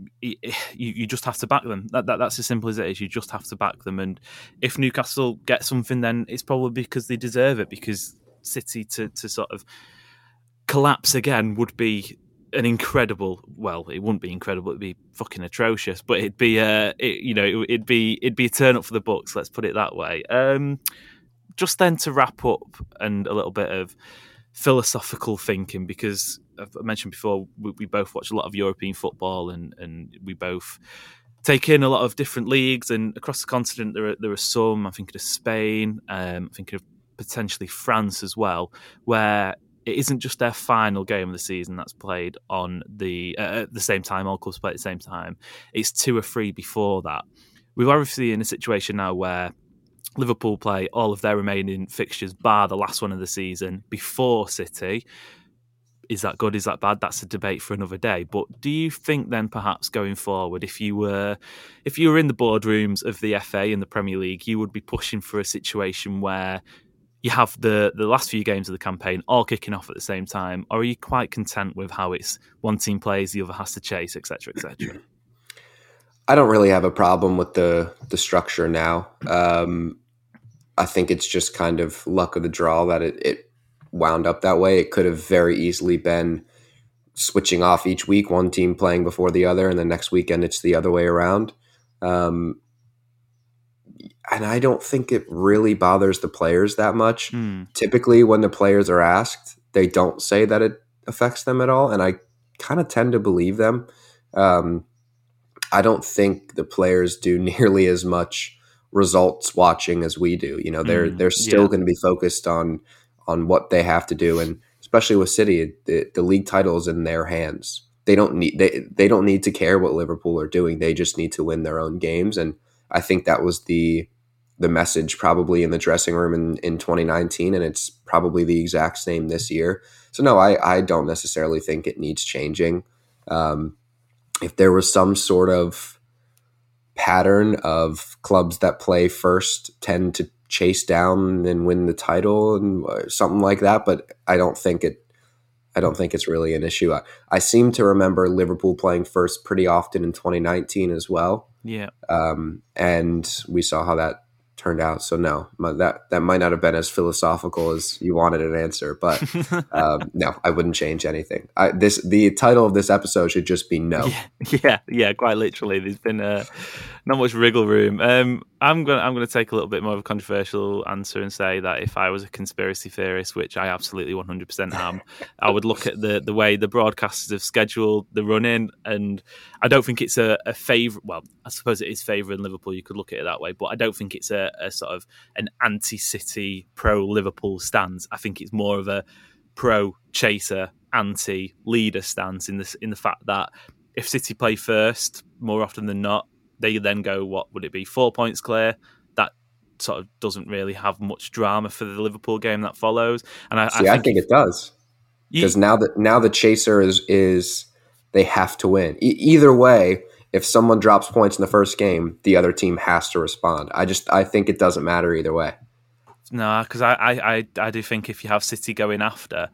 Speaker 1: (sighs) you, you just have to back them. That, that, that's as simple as it is. You just have to back them. And if Newcastle get something, then it's probably because they deserve it. Because City to to sort of collapse again would be an incredible. Well, it wouldn't be incredible. It'd be fucking atrocious. But it'd be, uh, it, you know, it'd be it'd be a turn up for the books. Let's put it that way. Um, just then to wrap up and a little bit of philosophical thinking because I mentioned before we, we, both watch a lot of European football and and we both take in a lot of different leagues and across the continent there are there are some I'm thinking of Spain um, I'm thinking of potentially France as well where it isn't just their final game of the season that's played on the uh, at the same time. All clubs play at the same time. It's two or three before that. We're obviously in a situation now where Liverpool play all of their remaining fixtures, bar the last one of the season, before City. Is that good? Is that bad? That's a debate for another day. But do you think then, perhaps going forward, if you were, if you were in the boardrooms of the FA and the Premier League, you would be pushing for a situation where you have the the last few games of the campaign all kicking off at the same time, or are you quite content with how it's one team plays, the other has to chase, etc., etc.? (clears throat)
Speaker 4: I don't really have a problem with the the structure now. Um, I think it's just kind of luck of the draw that it, it wound up that way. It could have very easily been switching off each week, one team playing before the other, and the next weekend it's the other way around. Um, and I don't think it really bothers the players that much. Mm. Typically, when the players are asked, they don't say that it affects them at all, and I kind of tend to believe them. Um, I don't think the players do (laughs) nearly as much results watching as we do. You know, they're mm, they're still yeah. going to be focused on on what they have to do, and especially with City, the, the league title is in their hands. They don't need they they don't need to care what Liverpool are doing. They just need to win their own games, and I think that was the the message probably in the dressing room in, in 2019, and it's probably the exact same this year. So no, I I don't necessarily think it needs changing. Um, if there was some sort of pattern of clubs that play first tend to chase down and win the title and uh, something like that. But I don't think it. I don't think it's really an issue. I, I seem to remember Liverpool playing first pretty often in 2019 as well.
Speaker 1: Yeah.
Speaker 4: Um, and we saw how that turned out. So no, my, that that might not have been as philosophical as you wanted an answer, but (laughs) um, no, I wouldn't change anything. I, this the title of this episode should just be no. (laughs)
Speaker 1: Yeah, yeah, yeah quite literally. There's been uh, not much wriggle room. Um, I'm gonna I'm gonna take a little bit more of a controversial answer and say that if I was a conspiracy theorist, which I absolutely 100% am, I would look at the the way the broadcasters have scheduled the run in, and I don't think it's a, a favour. Well, I suppose it is favour in Liverpool. You could look at it that way, but I don't think it's a, a sort of an anti-City, pro-Liverpool stance. I think it's more of a pro-chaser, anti-leader stance in this in the fact that if City play first, more often than not, they then go, what would it be, four points clear? That sort of doesn't really have much drama for the Liverpool game that follows. And I,
Speaker 4: See, I think, I think it does because now that now the chaser is is they have to win. E- either way, if someone drops points in the first game, the other team has to respond. I just I think it doesn't matter either way.
Speaker 1: No, because I, I, I, I do think if you have City going after,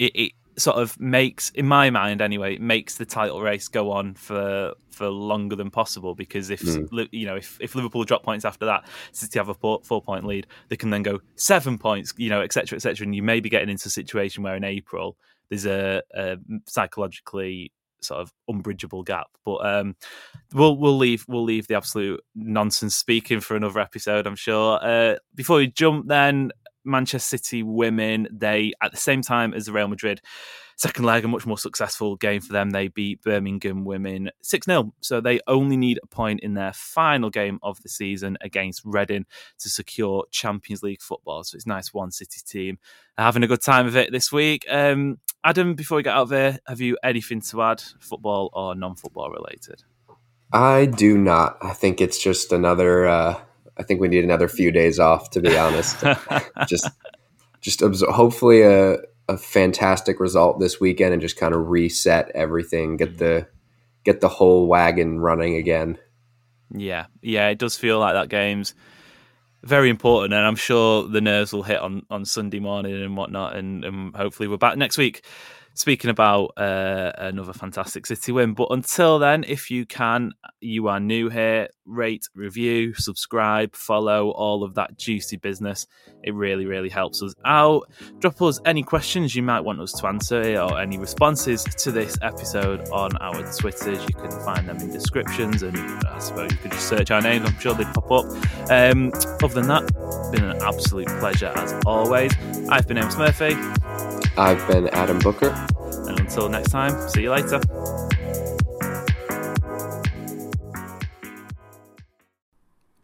Speaker 1: it, it sort of makes, in my mind anyway, it makes the title race go on for for longer than possible. Because if
Speaker 4: Mm.
Speaker 1: you know if, if Liverpool drop points after that, City have a four, four point lead, they can then go seven points, you know, etc. etc. And you may be getting into a situation where in April there's a, a psychologically sort of unbridgeable gap. But um, we'll we'll leave we'll leave the absolute nonsense speaking for another episode, I'm sure. Uh, before we jump, then Manchester City women they at the same time as Real Madrid. Second leg, a much more successful game for them. They beat Birmingham women 6 0. So they only need a point in their final game of the season against Reading to secure Champions League football. So it's nice one City team having a good time of it this week. Um, Adam, before we get out of there, have you anything to add, football or non football related?
Speaker 4: I do not. I think it's just another. Uh, I think we need another few days off, to be honest. (laughs) just, just absor- hopefully a a fantastic result this weekend and just kind of reset everything, get mm-hmm. the get the whole wagon running again.
Speaker 1: Yeah, yeah, it does feel like that game's very important, and I'm sure the nerves will hit on, on Sunday morning and whatnot, and, and hopefully we're back next week speaking about uh, another fantastic City win. But until then, if you can, you are new here, rate, review, subscribe, follow, all of that juicy business. It really, really helps us out. Drop us any questions you might want us to answer or any responses to this episode on our Twitters. You can find them in descriptions, and I suppose you could just search our names. I'm sure they'd pop up. Um, other than that, been an absolute pleasure as always. I've been Amos Murphy.
Speaker 4: I've been Adam Booker.
Speaker 1: And until next time, see you later.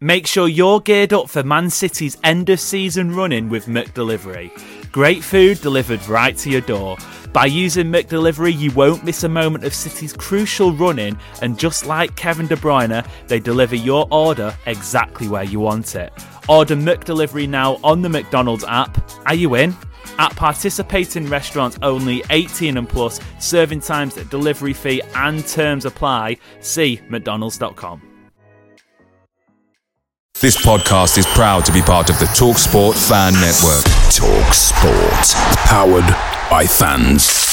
Speaker 1: Make sure you're geared up for Man City's end of season running with McDelivery. Great food delivered right to your door. By using McDelivery, you won't miss a moment of City's crucial running, and just like Kevin De Bruyne, they deliver your order exactly where you want it. Order McDelivery now on the McDonald's app. Are you in? At participating restaurants only 18 and plus, serving times, delivery fee, and terms apply. See McDonald's.com.
Speaker 5: This podcast is proud to be part of the TalkSport Fan Network.
Speaker 6: Talk Sport. Powered by fans.